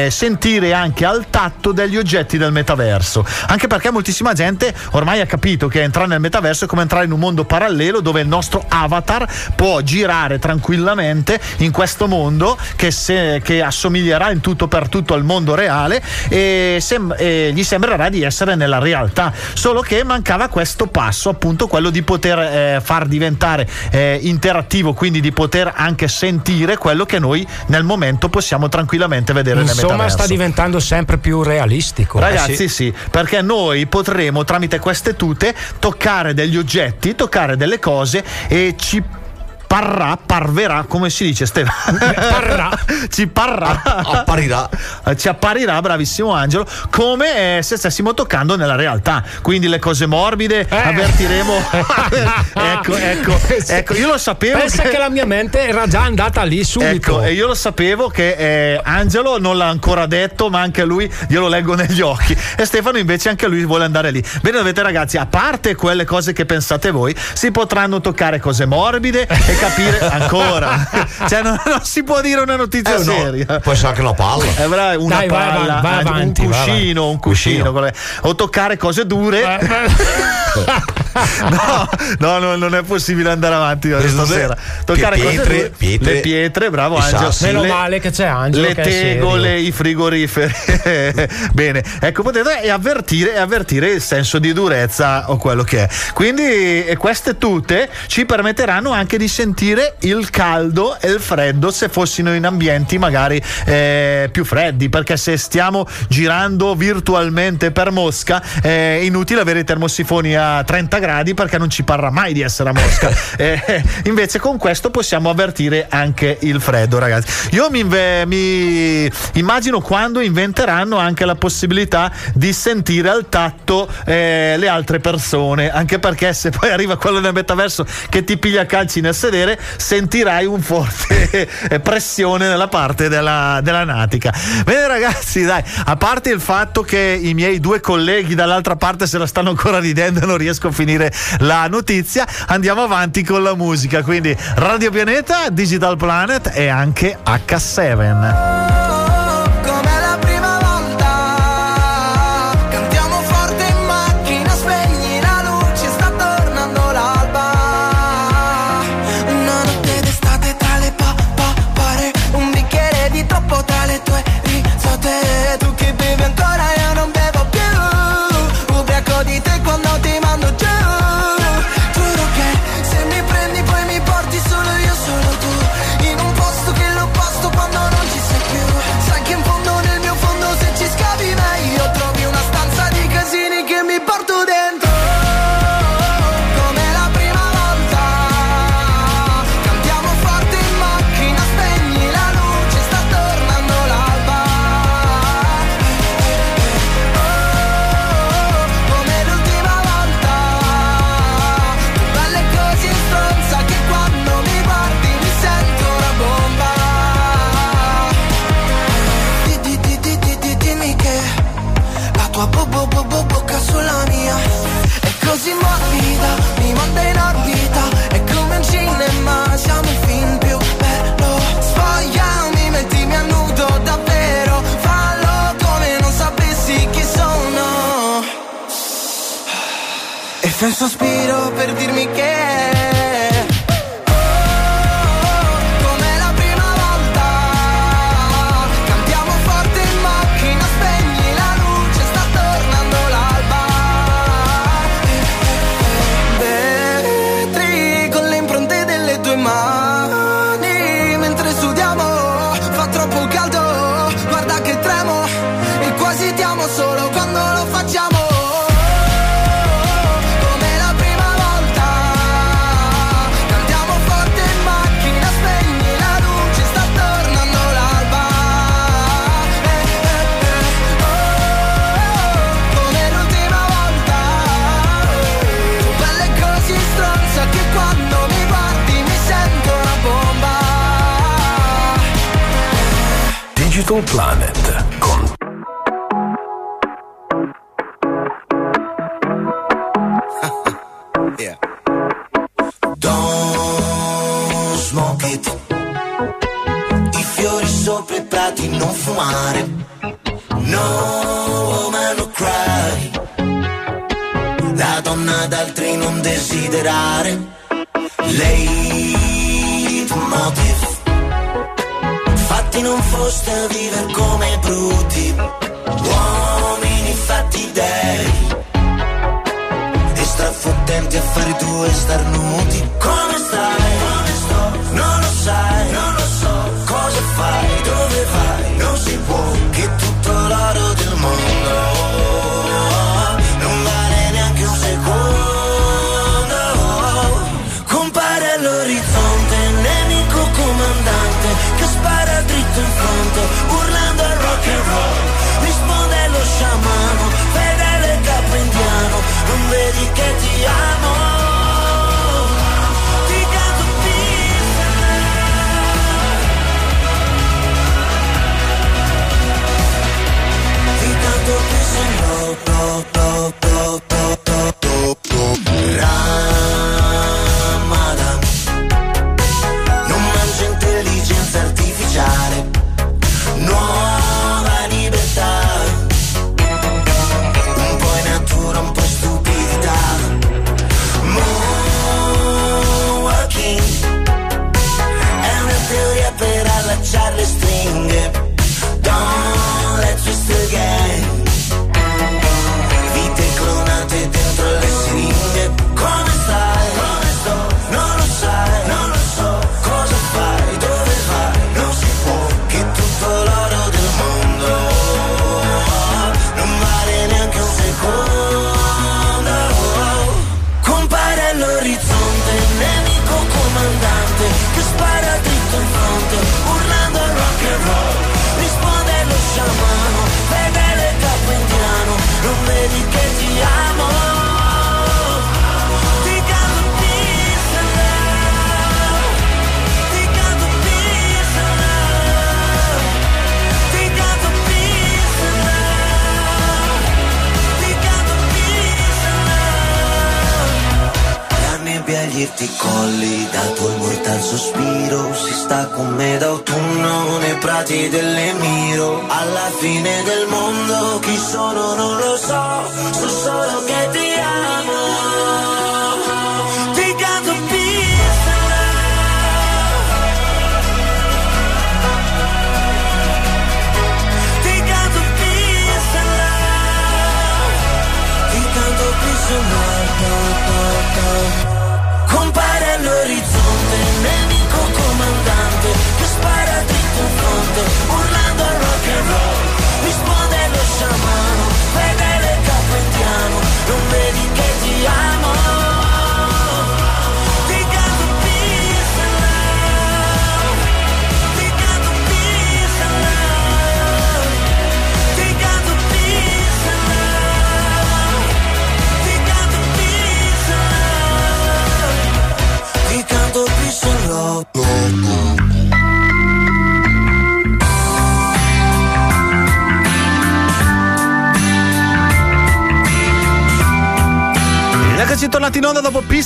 sentire anche al tatto degli oggetti del metaverso. Anche perché moltissima gente ormai ha capito che entrare nel metaverso è come entrare in un mondo parallelo dove il nostro avatar può girare tranquillamente in questo mondo che, se- che assomiglierà in tutto per tutto al mondo reale e, sem- e gli sembrerà di essere nella realtà. Solo che mancava questo passo, appunto quello di poter eh, far diventare eh, interattivo, quindi di poter anche sentire quello che noi nel momento possiamo tranquillamente vedere nel Insomma, metaverso. sta diventando sempre più realistico. Ragazzi, Eh sì. sì. perché noi potremo tramite queste tute toccare degli oggetti, toccare delle cose e ci parrà, parverà, come si dice Stefano? *laughs* Parrà. ci parrà. Apparirà. Ci apparirà, bravissimo Angelo, come eh, se stessimo toccando nella realtà. Quindi le cose morbide Eh. avvertiremo. *laughs* *laughs* ecco, ecco, ecco, io lo sapevo. Pensa che... la mia mente era già andata lì subito. Ecco, e io lo sapevo che eh, Angelo non l'ha ancora detto, ma anche lui glielo leggo negli occhi. E Stefano invece anche lui vuole andare lì. Bene, dovete ragazzi, a parte quelle cose che pensate voi, si potranno toccare cose morbide e capire *laughs* ancora. cioè, non, non si può dire una notizia Eh, no, seria. Può essere anche una palla. Eh, bravo, una Dai, palla, vai anzi, avanti, un vai cuscino, un cuscino, quelle- o toccare cose dure. *laughs* *laughs* no, no, no, non è possibile andare avanti stasera. Toccare pietre, pietre, le pietre, bravo i Angelo. Meno Le- male che c'è Angelo. le tegole, i frigoriferi. *laughs* Bene, ecco, potete e avvertire, e avvertire il senso di durezza o quello che è. Quindi queste tute ci permetteranno anche di sentire il caldo e il freddo se fossimo in ambienti magari eh, più freddi, perché se stiamo girando virtualmente per Mosca è inutile avere i termosifoni a 30 gradi perché non ci parrà mai di essere a Mosca. *laughs* Eh, invece con questo possiamo avvertire anche il freddo, ragazzi. Io mi, inve- mi immagino quando inventeranno anche la possibilità di sentire al tatto eh, le altre persone, anche perché se poi arriva quello del metaverso che ti piglia calci nel sedere, sentirai un forte *laughs* pressione nella parte della, della natica. Bene ragazzi, dai, a parte il fatto che i miei due colleghi dall'altra parte se la stanno ancora ridendo e non riesco a finire la notizia, andiamo avanti con la musica. Quindi Radio Pianeta, Digital Planet e anche H7.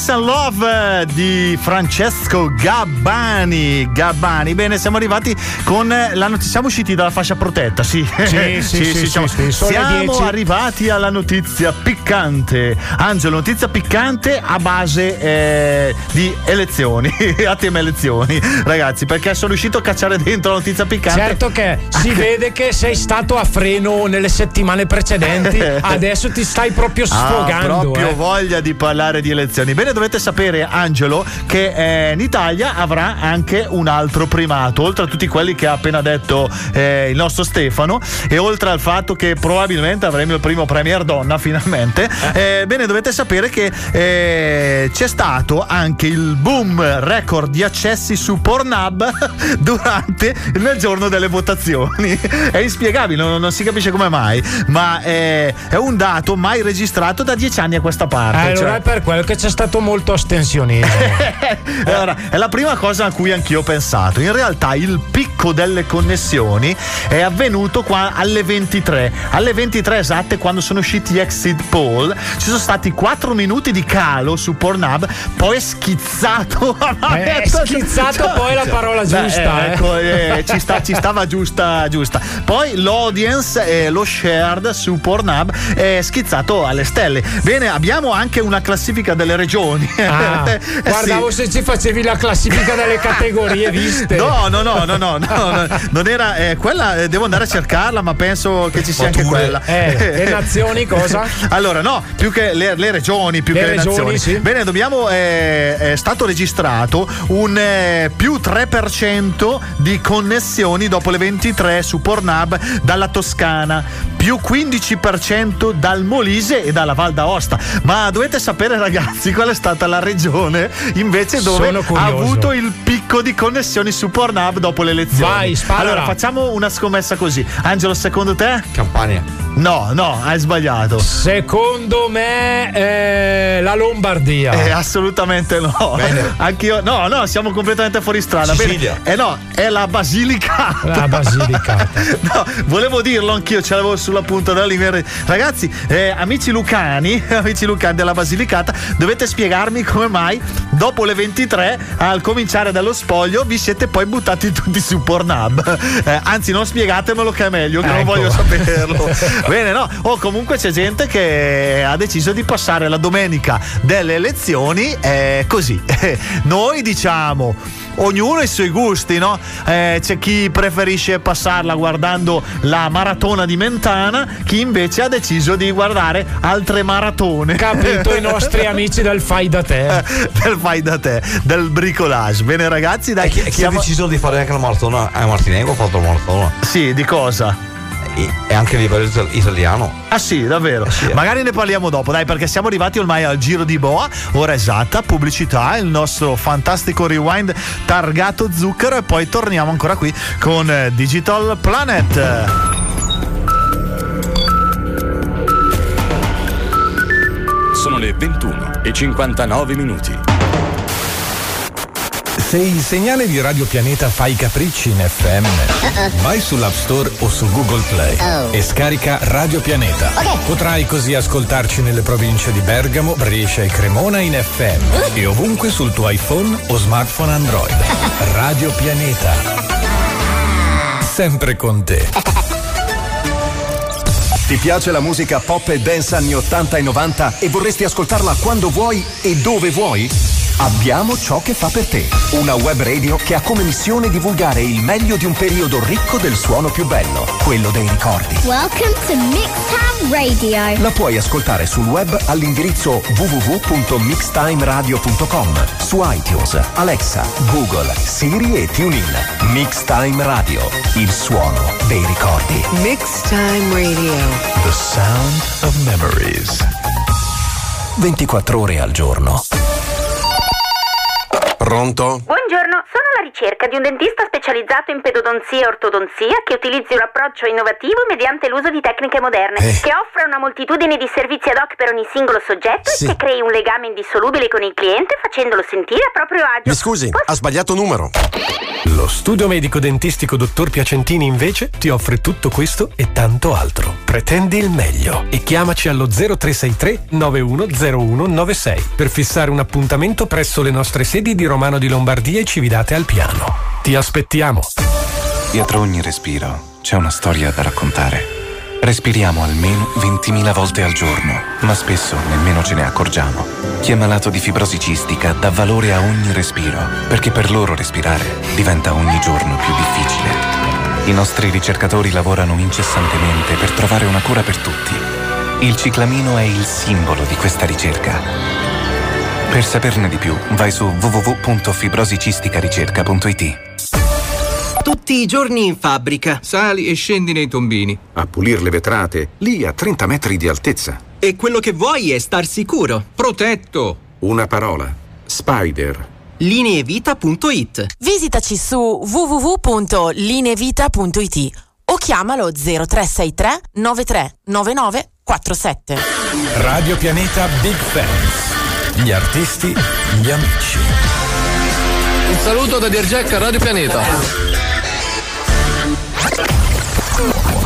Dopo Peace di Francesco Gabbani. Gabbani, bene, siamo arrivati con eh, la notizia. Siamo usciti dalla fascia protetta, sì. Sì, sì, *laughs* sì, sì, siamo, sì, siamo 10. arrivati alla notizia piccante. Angelo, notizia piccante a base eh, di elezioni, *laughs* a tema elezioni, ragazzi, perché sono riuscito a cacciare dentro la notizia piccante. Certo che si vede che sei stato a freno nelle settimane precedenti, *laughs* adesso ti stai proprio sfogando. Ah, proprio eh. voglia di parlare di elezioni. Bene, dovete sapere, Angelo, che eh, in Italia avrà anche un altro primato, oltre a tutti quelli che ha appena detto eh, il nostro Stefano, e oltre al fatto che probabilmente avremo il primo premier donna *laughs* finalmente. eh, bene, dovete sapere che eh, c'è stato anche il boom record di accessi su Pornhub *laughs* durante nel giorno delle votazioni. *laughs* È inspiegabile, non, non si capisce come mai, ma eh, è un dato mai registrato da dieci anni a questa parte. Eh, allora cioè- è per quello che c'è stato molto astensionismo. *laughs* allora, è la prima cosa a cui anch'io ho pensato. In realtà il picco delle connessioni è avvenuto qua alle 23. Alle 23 esatte, quando sono usciti gli exit poll, ci sono stati 4 minuti di calo su Pornhub, poi è schizzato. *laughs* Eh, è schizzato poi è la parola Beh, giusta, eh. ecco, eh, ci, sta- ci stava giusta, giusta. Poi l'audience e lo shared su Pornhub è schizzato alle stelle. Bene, abbiamo anche una classifica delle regioni. Ah, *laughs* Eh, guardavo sì. se ci facevi la classifica delle *laughs* categorie viste. No, no, no, no, no, no, no, non era eh, quella, eh, devo andare a cercarla, ma penso che ci sia anche quella. Eh, le *laughs* nazioni cosa? Allora, no, più che le, le regioni, più Le che le regioni, nazioni. sì. Bene, dobbiamo. eh, è stato registrato un eh, più 3% di connessioni dopo le 23 su Pornhub dalla Toscana, più 15% dal Molise e dalla Val d'Aosta. Ma dovete sapere, ragazzi, qual è stata la regione invece dove ha avuto il picco di connessioni su Pornhub dopo le elezioni. Vai, spara. Allora, facciamo una scommessa così. Angelo, secondo te? Campania. No, no, hai sbagliato. Secondo me eh, la Lombardia. Eh, assolutamente no. Bene. *laughs* Anch'io. No, no, siamo completamente fuori strada. Sicilia. Bene. Eh no, è la Basilicata. La Basilicata. *laughs* no, volevo dirlo anch'io, ce l'avevo sulla punta della lingua. Ragazzi, eh, amici lucani, *laughs* amici lucani della Basilicata, dovete spiegarmi come mai dopo le 23, al cominciare dallo spoglio, vi siete poi buttati tutti su Pornhub. Eh, anzi, non spiegatemelo che è meglio, che non Ecco. voglio saperlo. *laughs* Bene, no? O comunque c'è gente che ha deciso di passare la domenica delle elezioni eh, così. *laughs* Noi diciamo. Ognuno ha i suoi gusti, no? Eh, c'è chi preferisce passarla guardando la maratona di Mentana, chi invece ha deciso di guardare altre maratone. Capito i nostri *laughs* amici del fai da te. del fai da te, del bricolage. Bene, ragazzi, dai. E chi, chi ha siamo- deciso di fare anche la maratona a Martinengo ha fatto la maratona. Sì, di cosa? E, e anche a livello ital- italiano. Ah sì, davvero. sì, eh. Magari ne parliamo dopo, dai, perché siamo arrivati ormai al giro di boa, ora esatta, pubblicità, il nostro fantastico rewind targato zucchero e poi torniamo ancora qui con eh, Digital Planet. Sono le 21 e 59 minuti. Se il segnale di Radio Pianeta fa i capricci in FM, vai sull'App Store o su Google Play e scarica Radio Pianeta. Potrai così ascoltarci nelle province di Bergamo, Brescia e Cremona in FM e ovunque sul tuo iPhone o smartphone Android. *laughs* Radio Pianeta. Sempre con te. Ti piace la musica pop e dance anni 80 e 90 e vorresti ascoltarla quando vuoi e dove vuoi? Abbiamo ciò che fa per te. Una web radio che ha come missione divulgare il meglio di un periodo ricco del suono più bello, quello dei ricordi. Welcome to Mixtown Radio. La puoi ascoltare sul web all'indirizzo www.mixtimeradio.com, su iTunes, Alexa, Google, Siri e TuneIn. Mixtime Radio, il suono dei ricordi. Mixtime Radio. The sound of memories. 24 ore al giorno. Pronto? Buongiorno, sono alla ricerca di un dentista specializzato in pedodonzia e ortodonzia che utilizzi un approccio innovativo mediante l'uso di tecniche moderne, Eh. che offra una moltitudine di servizi ad hoc per ogni singolo soggetto Sì. e che crei un legame indissolubile con il cliente facendolo sentire a proprio agio. Mi scusi, ha sbagliato numero. Lo studio medico dentistico dottor Piacentini invece ti offre tutto questo e tanto altro. Pretendi il meglio e chiamaci allo 0363 910196 per fissare un appuntamento presso le nostre sedi di Romano di Lombardia e Cividate al Piano. Ti aspettiamo. Dietro ogni respiro c'è una storia da raccontare. Respiriamo almeno 20.000 volte al giorno, ma spesso nemmeno ce ne accorgiamo. Chi è malato di fibrosi cistica dà valore a ogni respiro, perché per loro respirare diventa ogni giorno più difficile. I nostri ricercatori lavorano incessantemente per trovare una cura per tutti. Il ciclamino è il simbolo di questa ricerca. Per saperne di più, vai su www.fibrosicisticaRicerca.it. Tutti i giorni in fabbrica. Sali e scendi nei tombini. A pulire le vetrate, lì a 30 metri di altezza. E quello che vuoi è star sicuro. Protetto. Una parola. Spider. Lineevita.it Visitaci su www.lineevita.it o chiamalo 0363 9399 47. Radio Pianeta Big Fans. Gli artisti, gli amici. Un saluto da Dirjack a Radio Pianeta.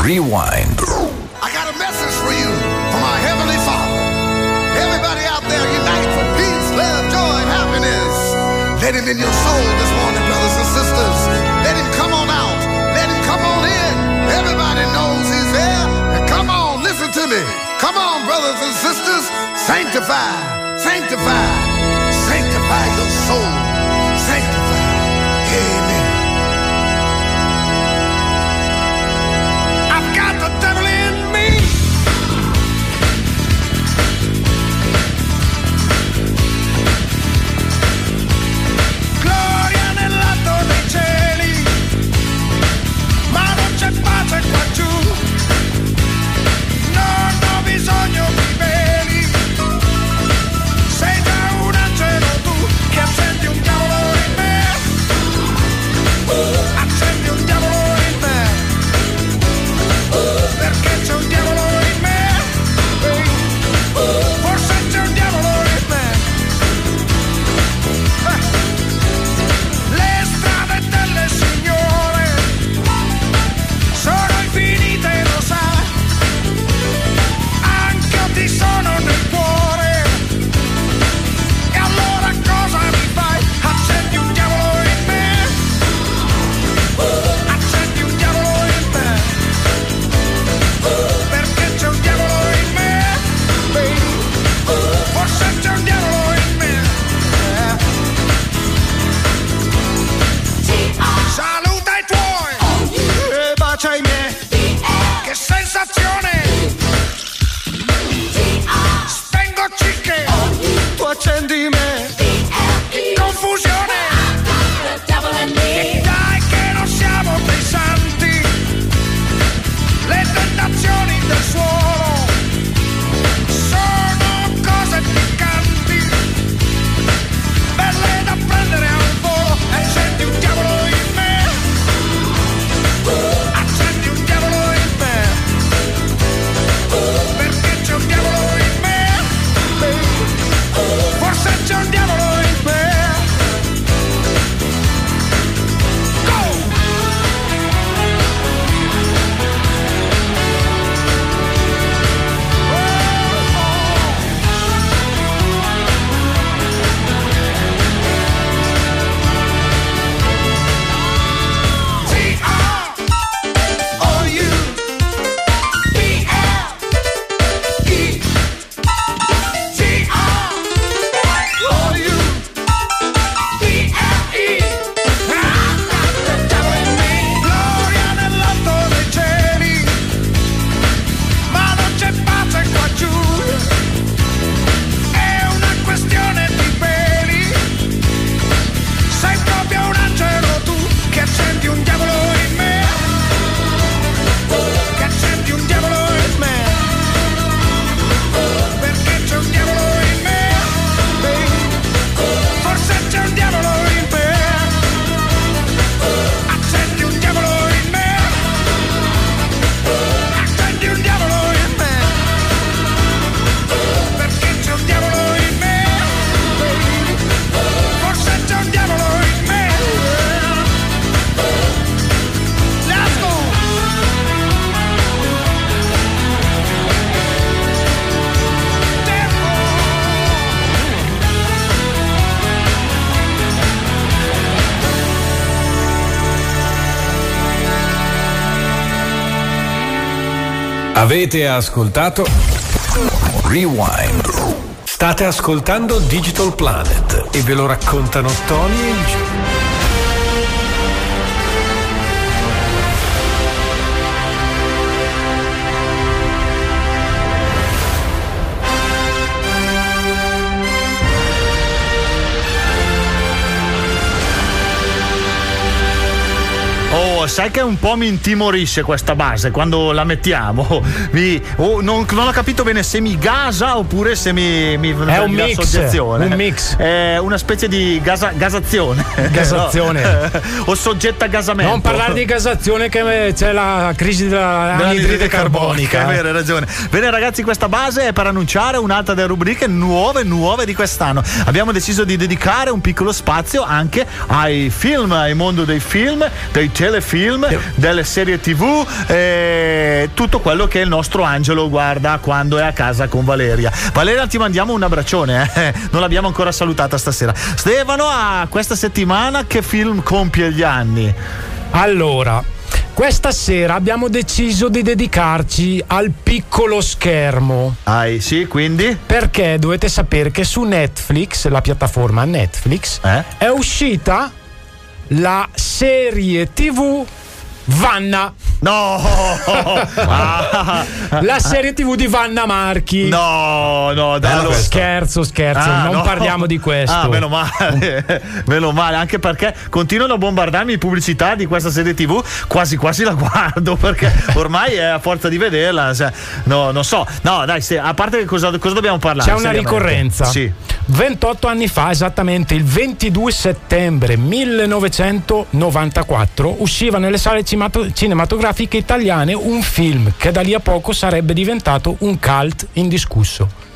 Rewind. Let him in your soul this morning, brothers and sisters. Let him come on out. Let him come on in. Everybody knows he's there. And come on, listen to me. Come on, brothers and sisters. Sanctify, sanctify, sanctify your soul. Avete ascoltato Rewind. State ascoltando Digital Planet e ve lo raccontano Tony e Gio. Sai che un po' mi intimorisce questa base quando la mettiamo. *laughs* Mi- oh, non, non ho capito bene se mi gasa oppure se mi, mi È un mix, soggezione. un mix. È una specie di gasa- gasazione. *laughs* Gasazione. No? *laughs* o soggetta a gasamento. Non parlare di gasazione che c'è la crisi della Dell'anidride anidride carbonica. È vero, hai ragione. Bene, ragazzi, questa base è per annunciare un'altra delle rubriche nuove, nuove di quest'anno. Abbiamo deciso di dedicare un piccolo spazio anche ai film, al mondo dei film, dei telefilm, delle serie tv, e tutto quello che il nostro angelo guarda quando è a casa con Valeria. Valeria, ti mandiamo un abbraccione, eh? *laughs* non l'abbiamo ancora salutata stasera. Stefano, a questa settimana che film compie gli anni? Allora, questa sera abbiamo deciso di dedicarci al piccolo schermo. Ah, sì, quindi? Perché dovete sapere che su Netflix, la piattaforma Netflix, Eh? è uscita la serie TV Vanna. No! *laughs* Ah. La serie TV di Vanna Marchi. No, no, dai, allora- scherzo, scherzo, Ah, non no. parliamo di questo. Ah, meno male, *laughs* meno male, anche perché continuano a bombardarmi pubblicità di questa serie TV, quasi quasi la guardo, *laughs* perché ormai è a forza di vederla. cioè, no, non so. No, dai, se- a parte cosa, cosa dobbiamo parlare? C'è una ricorrenza. Sì. 28 anni fa, esattamente il 22 settembre 1994, usciva nelle sale cimato- cinematografiche italiane un film che da lì a poco sarebbe diventato un cult indiscusso.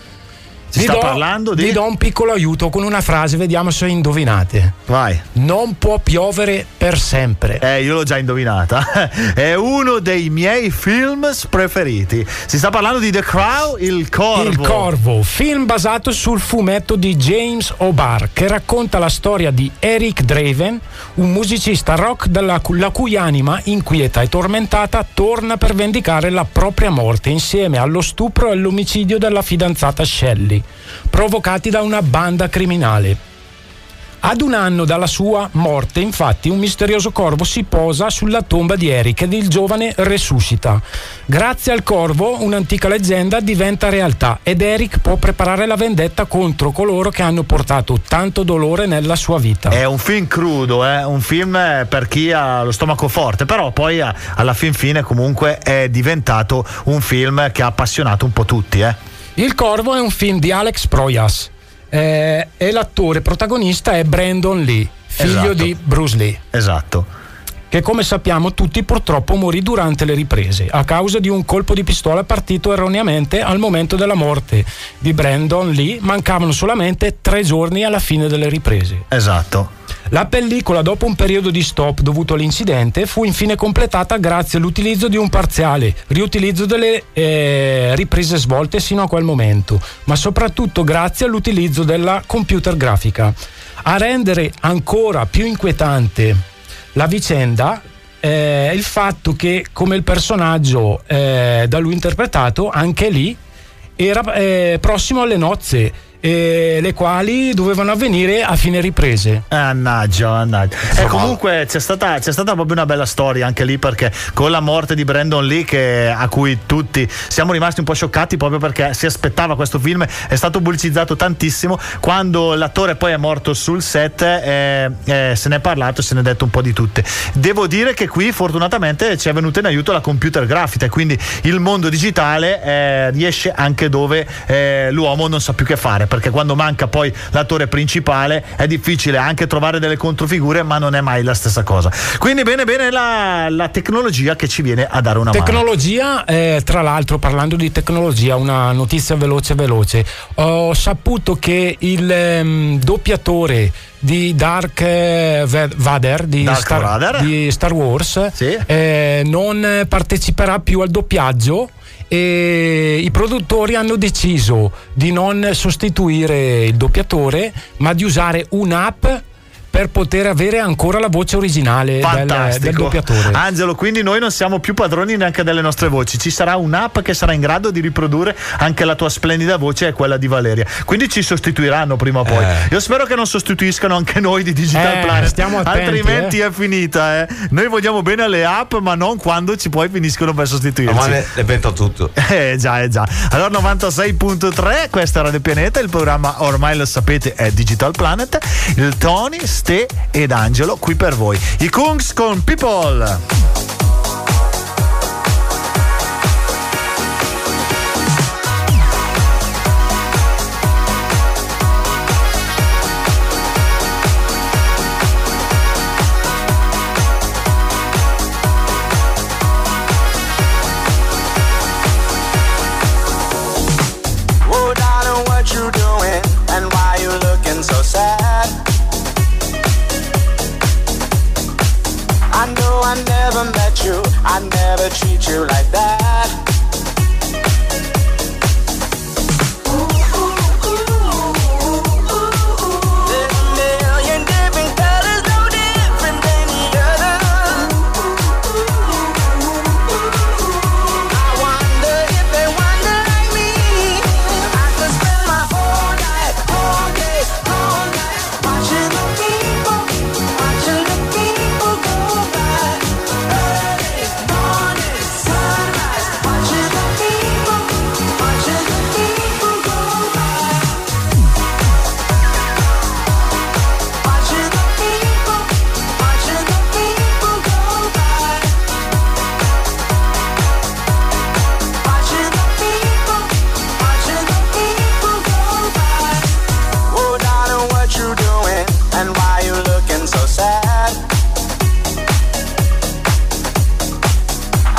Si Vi sta do- parlando di. Vi do un piccolo aiuto con una frase, vediamo se indovinate. Vai. Non può piovere per sempre. Eh, io l'ho già indovinata. *laughs* È uno dei miei film preferiti. Si sta parlando di The Crow, il corvo. Il Corvo, film basato sul fumetto di James O'Barr che racconta la storia di Eric Draven, un musicista rock dalla la cui anima, inquieta e tormentata, torna per vendicare la propria morte insieme allo stupro e all'omicidio della fidanzata Shelley, provocati da una banda criminale. Ad un anno dalla sua morte, infatti, un misterioso corvo si posa sulla tomba di Eric ed il giovane resuscita. Grazie al corvo, un'antica leggenda diventa realtà ed Eric può preparare la vendetta contro coloro che hanno portato tanto dolore nella sua vita. È un film crudo, eh? un film eh, per chi ha lo stomaco forte, però poi a- alla fin fine comunque è diventato un film che ha appassionato un po' tutti. Eh? Il Corvo è un film di Alex Proyas eh, e l'attore protagonista è Brandon Lee, figlio Esatto. di Bruce Lee. Esatto. Che come sappiamo tutti purtroppo morì durante le riprese a causa di un colpo di pistola partito erroneamente al momento della morte di Brandon Lee. Mancavano solamente tre giorni alla fine delle riprese. Esatto. La pellicola, dopo un periodo di stop dovuto all'incidente, fu infine completata grazie all'utilizzo di un parziale riutilizzo delle eh, riprese svolte sino a quel momento, ma soprattutto grazie all'utilizzo della computer grafica. A rendere ancora più inquietante la vicenda eh, il fatto che come il personaggio eh, da lui interpretato, anche lì era eh, prossimo alle nozze, eh, le quali dovevano avvenire a fine riprese. Mannaggia, mannaggia. E comunque c'è stata, c'è stata proprio una bella storia anche lì perché con la morte di Brandon Lee che- a cui tutti siamo rimasti un po' scioccati proprio perché si aspettava questo film, è stato pubblicizzato tantissimo, quando l'attore poi è morto sul set eh, eh, se ne è parlato e se ne è detto un po' di tutte. Devo dire che qui fortunatamente ci è venuta in aiuto la computer grafica e quindi il mondo digitale eh, riesce anche dove eh, l'uomo non sa più che fare perché quando manca poi l'attore principale è difficile anche trovare delle controfigure ma non è mai la stessa cosa quindi bene bene la, la tecnologia che ci viene a dare una mano Tecnologia, eh, tra l'altro parlando di tecnologia, una notizia veloce veloce. Ho saputo che il ehm, doppiatore di Dark eh, Va- Vader di, Dark Star, di Star Wars eh, non parteciperà più al doppiaggio e i produttori hanno deciso di non sostituire il doppiatore ma di usare un'app per poter avere ancora la voce originale del, del doppiatore. Angelo, quindi noi non siamo più padroni neanche delle nostre voci. Ci sarà un'app che sarà in grado di riprodurre anche la tua splendida voce e quella di Valeria. Quindi ci sostituiranno prima o poi. Eh. Io spero che non sostituiscano anche noi di Digital Eh, Planet. stiamo attenti, Altrimenti eh. è finita, eh. Noi vogliamo bene alle app, ma non quando ci poi finiscono per sostituirci. Ma ne invento tutto. *laughs* Eh già, eh già. Allora 96.3, questa è Radio Pianeta, il programma ormai lo sapete è Digital Planet. Il Tony, Ste ed Angelo qui per voi. I Kungs con People. Never met you. I never treat you like that.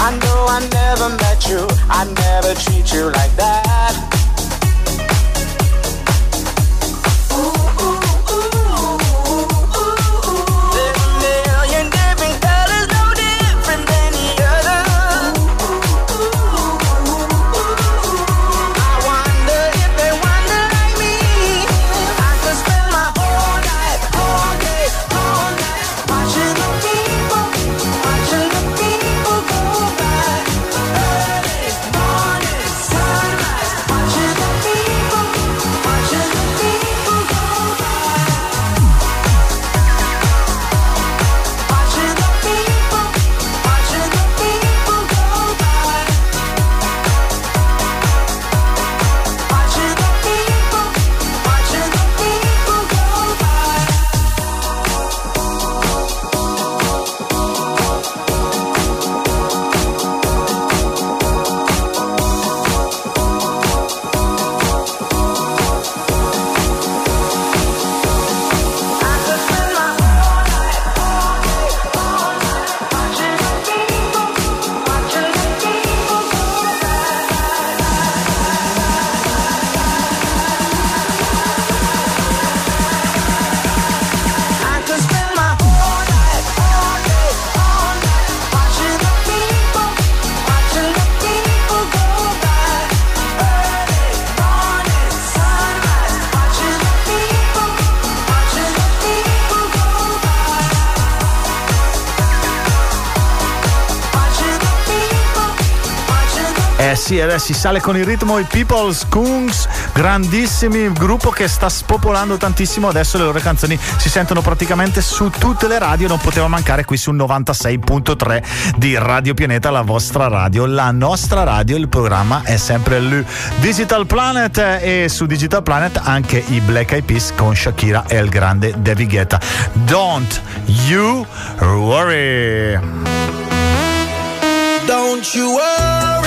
I know I never met you. I never treat you like that. There's sì, adesso si sale con il ritmo i People's Kungs, grandissimi gruppo che sta spopolando tantissimo. Adesso le loro canzoni si sentono praticamente su tutte le radio. Non poteva mancare qui sul 96.3 di Radio Pianeta, la vostra radio, la nostra radio. Il programma è sempre il Digital Planet e su Digital Planet anche i Black Eyed Peas con Shakira e il grande David Guetta. Don't you worry. Don't you worry.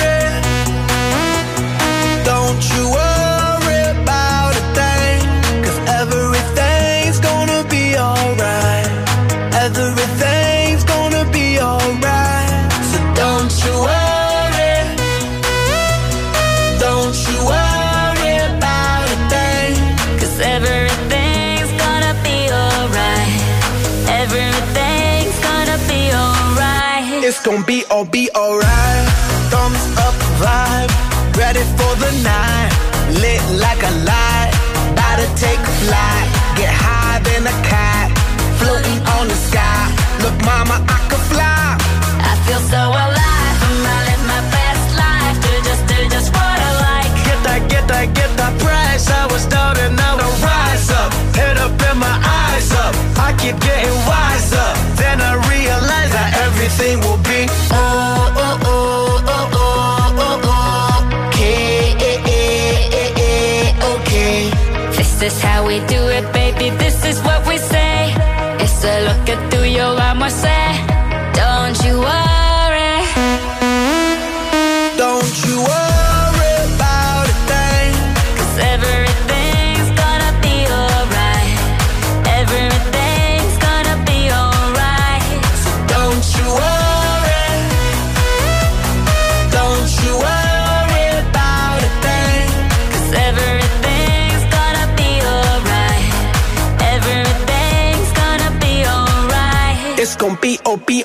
It's gonna be all be alright. Thumbs up vibe, ready for the night. Lit like a light, about to take a flight. Get high than a cat, floating on the sky. Look, mama, I could fly. I feel so alive. and I live my best life. Do just, do just what I like. Get that, get that, get that price. I was down and now I rise up. Head up and my eyes up. I keep getting wiser. Then I realize that everything will be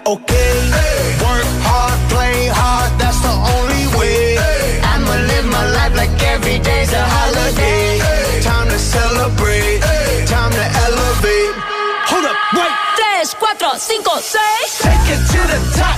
okay. Work hard, play hard, that's the only way. I'ma live my life like every day's a holiday. Time to celebrate, time to elevate. Hold up, wait. 3, 4, 5, 6. Take it to the top,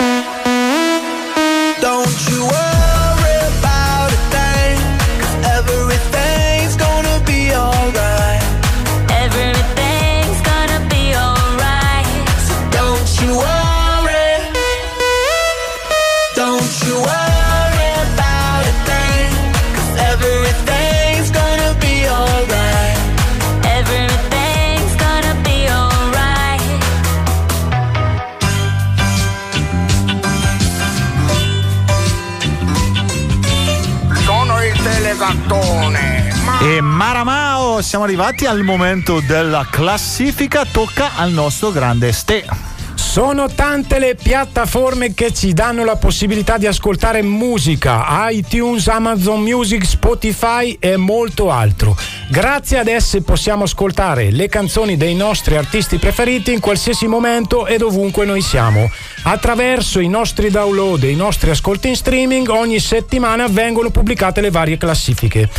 E Maramao, siamo arrivati al momento della classifica, tocca al nostro grande Ste. Sono tante le piattaforme che ci danno la possibilità di ascoltare musica, iTunes, Amazon Music, Spotify e molto altro. Grazie ad esse possiamo ascoltare le canzoni dei nostri artisti preferiti in qualsiasi momento e dovunque noi siamo. Attraverso i nostri download e i nostri ascolti in streaming ogni settimana vengono pubblicate le varie classifiche.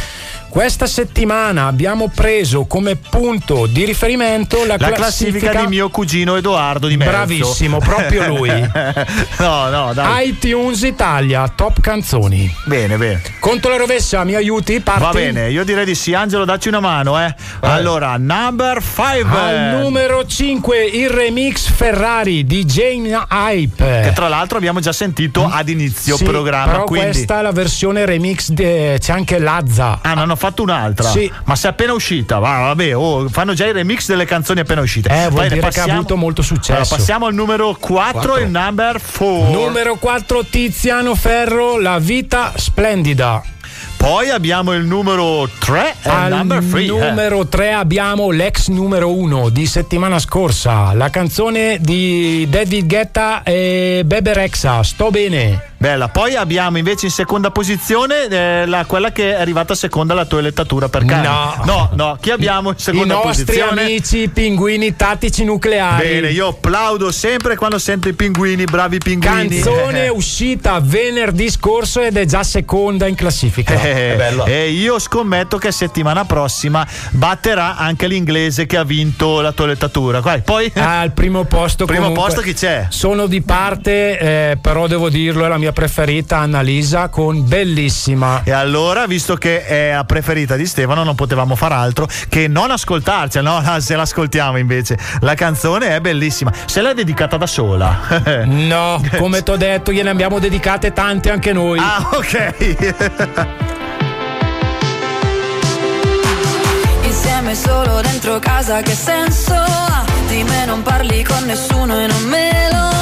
Questa settimana abbiamo preso come punto di riferimento la, La classifica di mio cugino Edoardo di Mezzo. Bravissimo, proprio lui. *laughs* no, no, dai. iTunes Italia, top canzoni. Bene, bene. Conto la rovescia, mi aiuti? Parti? Va bene, io direi di sì. Angelo, dacci una mano, eh. Allora, number 5. Al numero 5 il remix Ferrari di Jane Hype. Che tra l'altro abbiamo già sentito ad inizio Sì, programma. Però quindi... questa è la versione remix, de- c'è anche Lazza. Ah, ne hanno fatto un'altra? Sì. Ma se è appena uscita, va, vabbè, oh, fanno già i remix delle canzoni appena uscite. Eh, vuol Bene, dire che ha avuto molto successo. Allora, passiamo al numero 4, Quattro. il number 4. Numero 4 Tiziano Ferro, La vita splendida. Poi abbiamo il numero 3, il Al number 3. numero 3 abbiamo l'ex numero 1 di settimana scorsa, la canzone di David Guetta e Bebe Rexha, Sto bene. Bella, poi abbiamo invece in seconda posizione eh, la- quella che è arrivata seconda alla toilettatura per cani. No. no, no, chi abbiamo in I seconda nostri posizione? amici i pinguini tattici nucleari. Bene, io applaudo sempre quando sento i pinguini, bravi pinguini. Canzone *laughs* uscita venerdì scorso ed è già seconda in classifica. Eh, E io scommetto che settimana prossima batterà anche l'inglese che ha vinto la toilettatura. Guarda, poi Ah, Al primo posto Primo comunque, posto chi c'è? Sono di parte, eh, però devo dirlo, è la mia preferita Annalisa con Bellissima. E allora, visto che è la preferita di Stefano, non potevamo far altro che non ascoltarci, no? *laughs* Se l'ascoltiamo invece. La canzone è bellissima. Se l'è dedicata da sola. *laughs* No, come ti ho detto, gliene abbiamo dedicate tante anche noi. Ah, ok. *laughs* Insieme solo dentro casa che senso ha? Di me non parli con nessuno e non me lo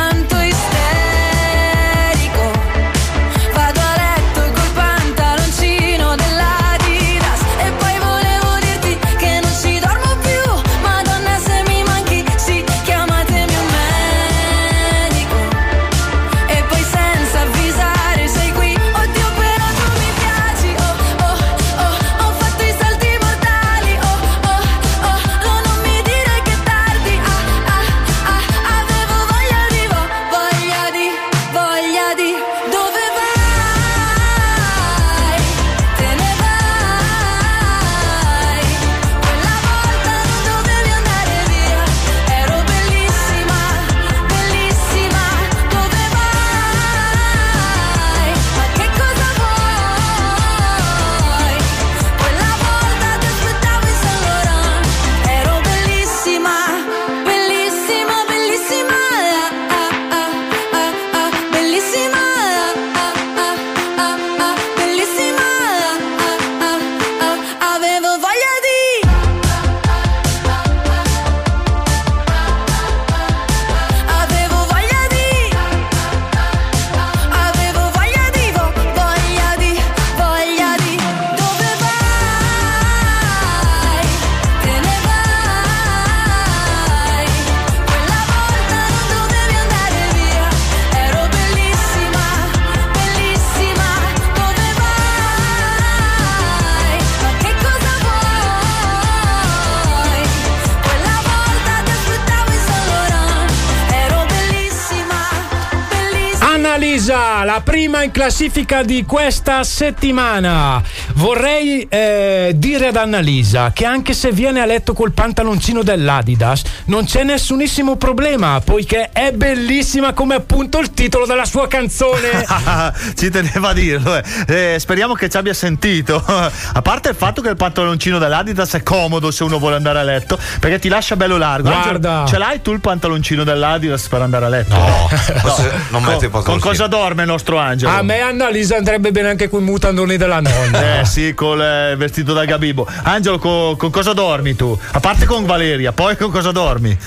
classifica di questa settimana. Vorrei eh, dire ad Annalisa che anche se viene a letto col pantaloncino dell'Adidas non c'è nessunissimo problema, poiché è bellissima come appunto il titolo della sua canzone. *laughs* ci teneva a dirlo. eh. Eh, speriamo che ci abbia sentito. *laughs* a parte il fatto che il pantaloncino dell'Adidas è comodo se uno vuole andare a letto, perché ti lascia bello largo. Guarda. Angelo, ce l'hai tu il pantaloncino dell'Adidas per andare a letto? No, *laughs* forse non metto i Con, cosa dorme il nostro Angelo? A me Annalisa andrebbe bene anche con i mutandoni della nonna. Eh sì, col eh, vestito da Gabibo. Angelo, co- con cosa dormi tu? A parte con Valeria, poi con cosa dormi?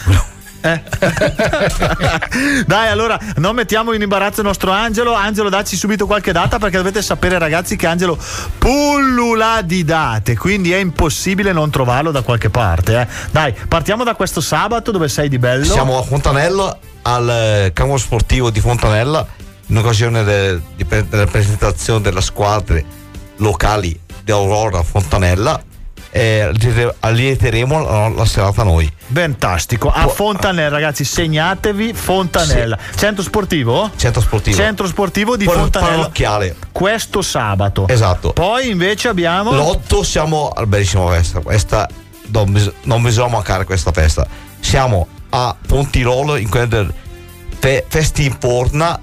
Eh? *laughs* Dai, allora non mettiamo in imbarazzo il nostro Angelo. Angelo, dacci subito qualche data perché dovete sapere, ragazzi, che Angelo pullula di date, quindi è impossibile non trovarlo da qualche parte. eh. Dai, partiamo da questo sabato dove sei di bello. Siamo a Fontanella, al eh, campo sportivo di Fontanella, in occasione de- di pre- della presentazione delle squadre locali di Aurora Fontanella. E allietere- allieteremo la, serata noi. Fantastico. A Fontanella, ragazzi, segnatevi Fontanella. Centro sportivo? Centro sportivo. Centro sportivo di Par- Fontanella. parrocchiale. Questo sabato. Esatto. Poi invece abbiamo. L'8 siamo al bellissima festa. Questa non, bis- non bisogna mancare questa festa. Siamo a Pontirolo in del Fe- Festi in Porna,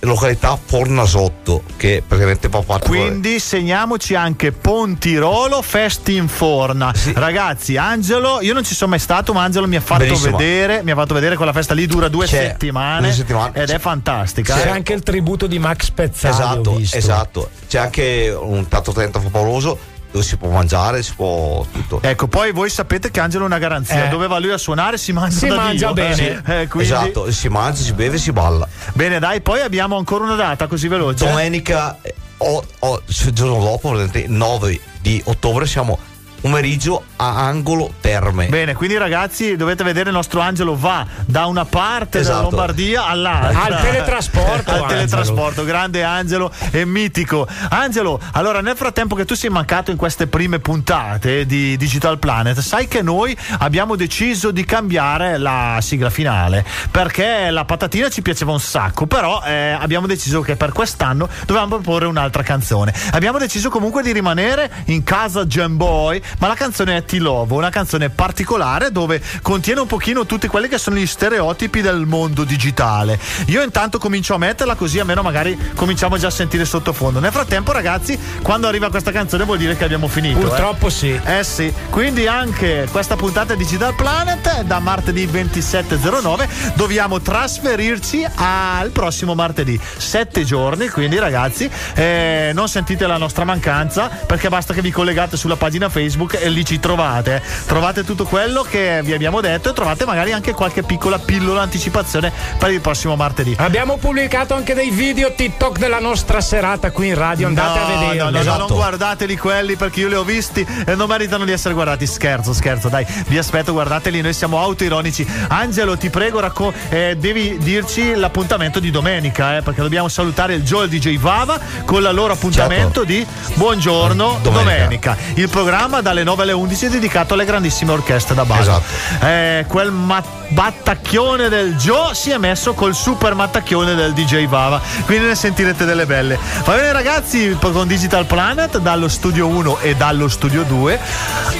località Fornasotto, che praticamente fa parte Quindi segniamoci anche Pontirolo Festi in Forna. Ragazzi, Angelo, io non ci sono mai stato, ma Angelo mi ha fatto Bellissimo. vedere, mi ha fatto vedere quella festa lì dura due C'è settimane, due settimane. ed è fantastica. C'è eh. anche il tributo di Max Pezzali. Esatto, esatto. C'è anche un piatto 30 favoloso dove si può mangiare, si può tutto. Ecco, poi voi sapete che Angelo è una garanzia. Eh. Dove va lui a suonare si mangia Si da mangia bene. Eh, quindi- *laughs* Esatto, si mangia, si beve, si balla. Bene, dai, poi abbiamo ancora una data così veloce. Domenica, o, o- il giorno dopo, praticamente, il 9 di ottobre, siamo pomeriggio a Angolo Terme. Bene, quindi ragazzi dovete vedere il nostro Angelo va da una parte della Esatto. Lombardia all'altra. Al teletrasporto, *laughs* Al teletrasporto, grande Angelo e mitico. Angelo, allora nel frattempo che tu sei mancato in queste prime puntate di Digital Planet, sai che noi abbiamo deciso di cambiare la sigla finale perché la patatina ci piaceva un sacco, però eh, abbiamo deciso che per quest'anno dovevamo proporre un'altra canzone. Abbiamo deciso comunque di rimanere in casa Jam Boy, ma la canzone è Ti Lovo, una canzone particolare dove contiene un pochino tutti quelli che sono gli stereotipi del mondo digitale. Io intanto comincio a metterla così almeno magari cominciamo già a sentire sottofondo. Nel frattempo ragazzi, quando arriva questa canzone vuol dire che abbiamo finito. eh. Purtroppo sì. Eh sì, quindi anche questa puntata di Digital Planet da martedì 27.09 dobbiamo trasferirci al prossimo martedì. Sette giorni, quindi ragazzi, eh, non sentite la nostra mancanza perché basta che vi collegate sulla pagina Facebook Facebook e lì ci trovate. Trovate tutto quello che vi abbiamo detto e trovate magari anche qualche piccola pillola anticipazione per il prossimo martedì. Abbiamo pubblicato anche dei video TikTok della nostra serata qui in radio, andate no, a vedere. No, no, Esatto. no, non guardateli quelli perché io li ho visti e non meritano di essere guardati. Scherzo, scherzo, dai, vi aspetto, guardateli, noi siamo autoironici. Angelo, ti prego, racco- eh, devi dirci l'appuntamento di domenica, eh, perché dobbiamo salutare il Joe il DJ Vava con la loro appuntamento di Buongiorno domenica. Domenica. Il programma dalle 9 alle 11 è dedicato alle grandissime orchestre da base. Esatto. Eh, quel ma- battacchione del Joe si è messo col super mattacchione del DJ Vava, quindi ne sentirete delle belle. Va bene ragazzi, con Digital Planet dallo studio 1 e dallo studio 2,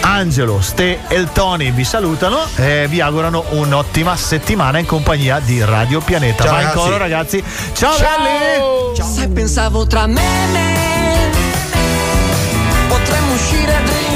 Angelo, Ste e il Tony vi salutano e vi augurano un'ottima settimana in compagnia di Radio Pianeta. Ciao, Va in ragazzi. coro ragazzi. Ciao, belli! Sai, pensavo tra me e me Potremmo uscire a drinkare